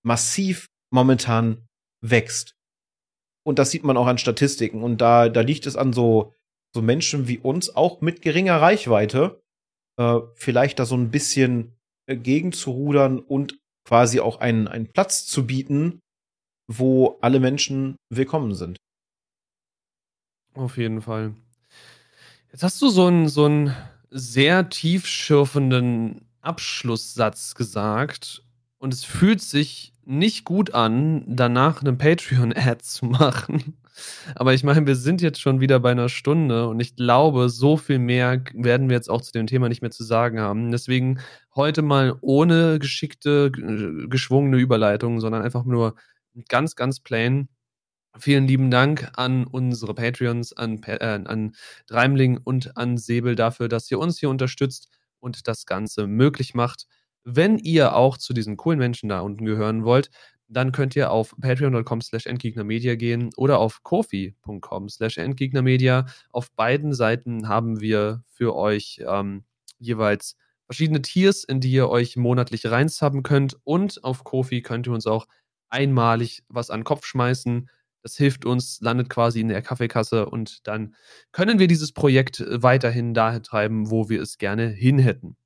A: massiv momentan wächst. Und das sieht man auch an Statistiken. Und da, da liegt es an so, so Menschen wie uns, auch mit geringer Reichweite, äh, vielleicht da so ein bisschen äh, gegenzurudern und quasi auch einen, einen Platz zu bieten, wo alle Menschen willkommen sind.
B: Auf jeden Fall. Jetzt hast du so einen, so sehr tiefschürfenden Abschlusssatz gesagt und es fühlt sich nicht gut an, danach einen Patreon-Ad zu machen. Aber ich meine, wir sind jetzt schon wieder bei einer Stunde und ich glaube, so viel mehr werden wir jetzt auch zu dem Thema nicht mehr zu sagen haben. Deswegen heute mal ohne geschickte, geschwungene Überleitung, sondern einfach nur ganz, ganz plain. Vielen lieben Dank an unsere Patreons, an, äh, an Dreimling und an Säbel dafür, dass ihr uns hier unterstützt und das Ganze möglich macht. Wenn ihr auch zu diesen coolen Menschen da unten gehören wollt, dann könnt ihr auf patreon.com slash endgegnermedia gehen oder auf kofi.com slash endgegnermedia. Auf beiden Seiten haben wir für euch ähm, jeweils verschiedene Tiers, in die ihr euch monatlich reinsubben könnt und auf Kofi könnt ihr uns auch einmalig was an den Kopf schmeißen das hilft uns, landet quasi in der Kaffeekasse und dann können wir dieses Projekt äh, weiterhin dahin treiben, wo wir es gerne hin hätten.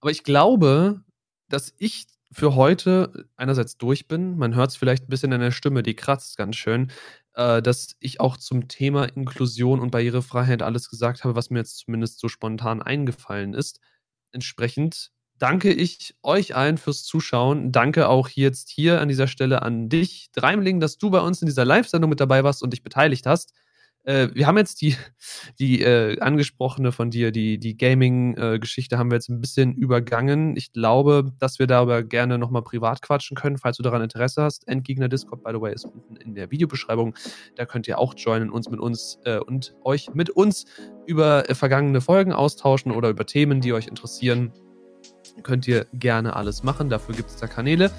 B: Aber ich glaube, dass ich für heute einerseits durch bin. Man hört es vielleicht ein bisschen in der Stimme, die kratzt ganz schön, äh, dass ich auch zum Thema Inklusion und Barrierefreiheit alles gesagt habe, was mir jetzt zumindest so spontan eingefallen ist. Entsprechend danke ich euch allen fürs Zuschauen. Danke auch jetzt hier an dieser Stelle an dich, Dreimling, dass du bei uns in dieser Live-Sendung mit dabei warst und dich beteiligt hast. Äh, wir haben jetzt die, die äh, angesprochene von dir, die, die Gaming-Geschichte haben wir jetzt ein bisschen übergangen. Ich glaube, dass wir darüber gerne nochmal privat quatschen können, falls du daran Interesse hast. Endgegner Discord, by the way, ist unten in der Videobeschreibung. Da könnt ihr auch joinen, uns mit uns äh, und euch mit uns über äh, vergangene Folgen austauschen oder über Themen, die euch interessieren könnt ihr gerne alles machen. Dafür gibt es da Kanäle.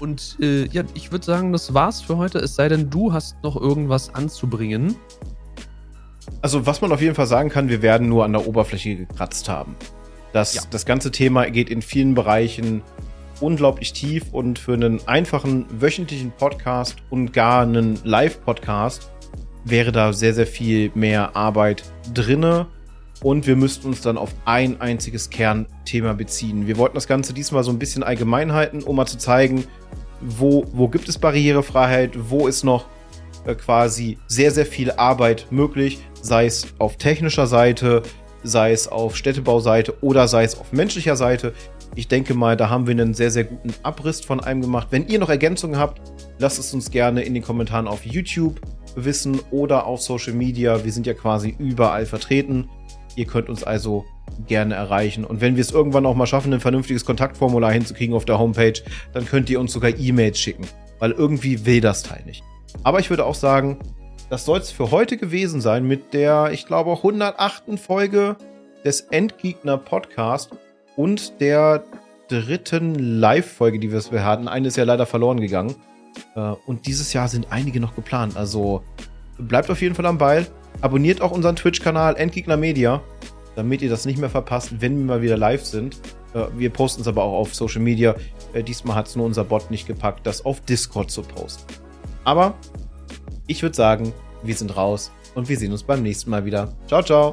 B: Und äh, ja, ich würde sagen, das war's für heute. Es sei denn, du hast noch irgendwas anzubringen.
A: Also, was man auf jeden Fall sagen kann, wir werden nur an der Oberfläche gekratzt haben. Das, ja. das ganze Thema geht in vielen Bereichen unglaublich tief und für einen einfachen wöchentlichen Podcast und gar einen Live-Podcast wäre da sehr, sehr viel mehr Arbeit drinne und wir müssten uns dann auf ein einziges Kernthema beziehen. Wir wollten das Ganze diesmal so ein bisschen allgemein halten, um mal zu zeigen, wo, wo gibt es Barrierefreiheit, wo ist noch äh, quasi sehr, sehr viel Arbeit möglich, sei es auf technischer Seite, sei es auf Städtebauseite oder sei es auf menschlicher Seite. Ich denke mal, da haben wir einen sehr, sehr guten Abriss von einem gemacht. Wenn ihr noch Ergänzungen habt, lasst es uns gerne in den Kommentaren auf YouTube wissen oder auf Social Media. Wir sind ja quasi überall vertreten. Ihr könnt uns also gerne erreichen. Und wenn wir es irgendwann auch mal schaffen, ein vernünftiges Kontaktformular hinzukriegen auf der Homepage, dann könnt ihr uns sogar E-Mails schicken, weil irgendwie will das Teil nicht. Aber ich würde auch sagen, das soll es für heute gewesen sein mit der, ich glaube, 108. Folge des Endgegner Podcast und der dritten Live-Folge, die wir hatten. Eine ist ja leider verloren gegangen. Äh, und dieses Jahr sind einige noch geplant. Also bleibt auf jeden Fall am Ball. Abonniert auch unseren Twitch-Kanal Endgegner Media, damit ihr das nicht mehr verpasst, wenn wir mal wieder live sind. Äh, wir posten es aber auch auf Social Media. Äh, diesmal hat es nur unser Bot nicht gepackt, das auf Discord zu posten. Aber ich würde sagen, wir sind raus und wir sehen uns beim nächsten Mal wieder. Ciao, ciao.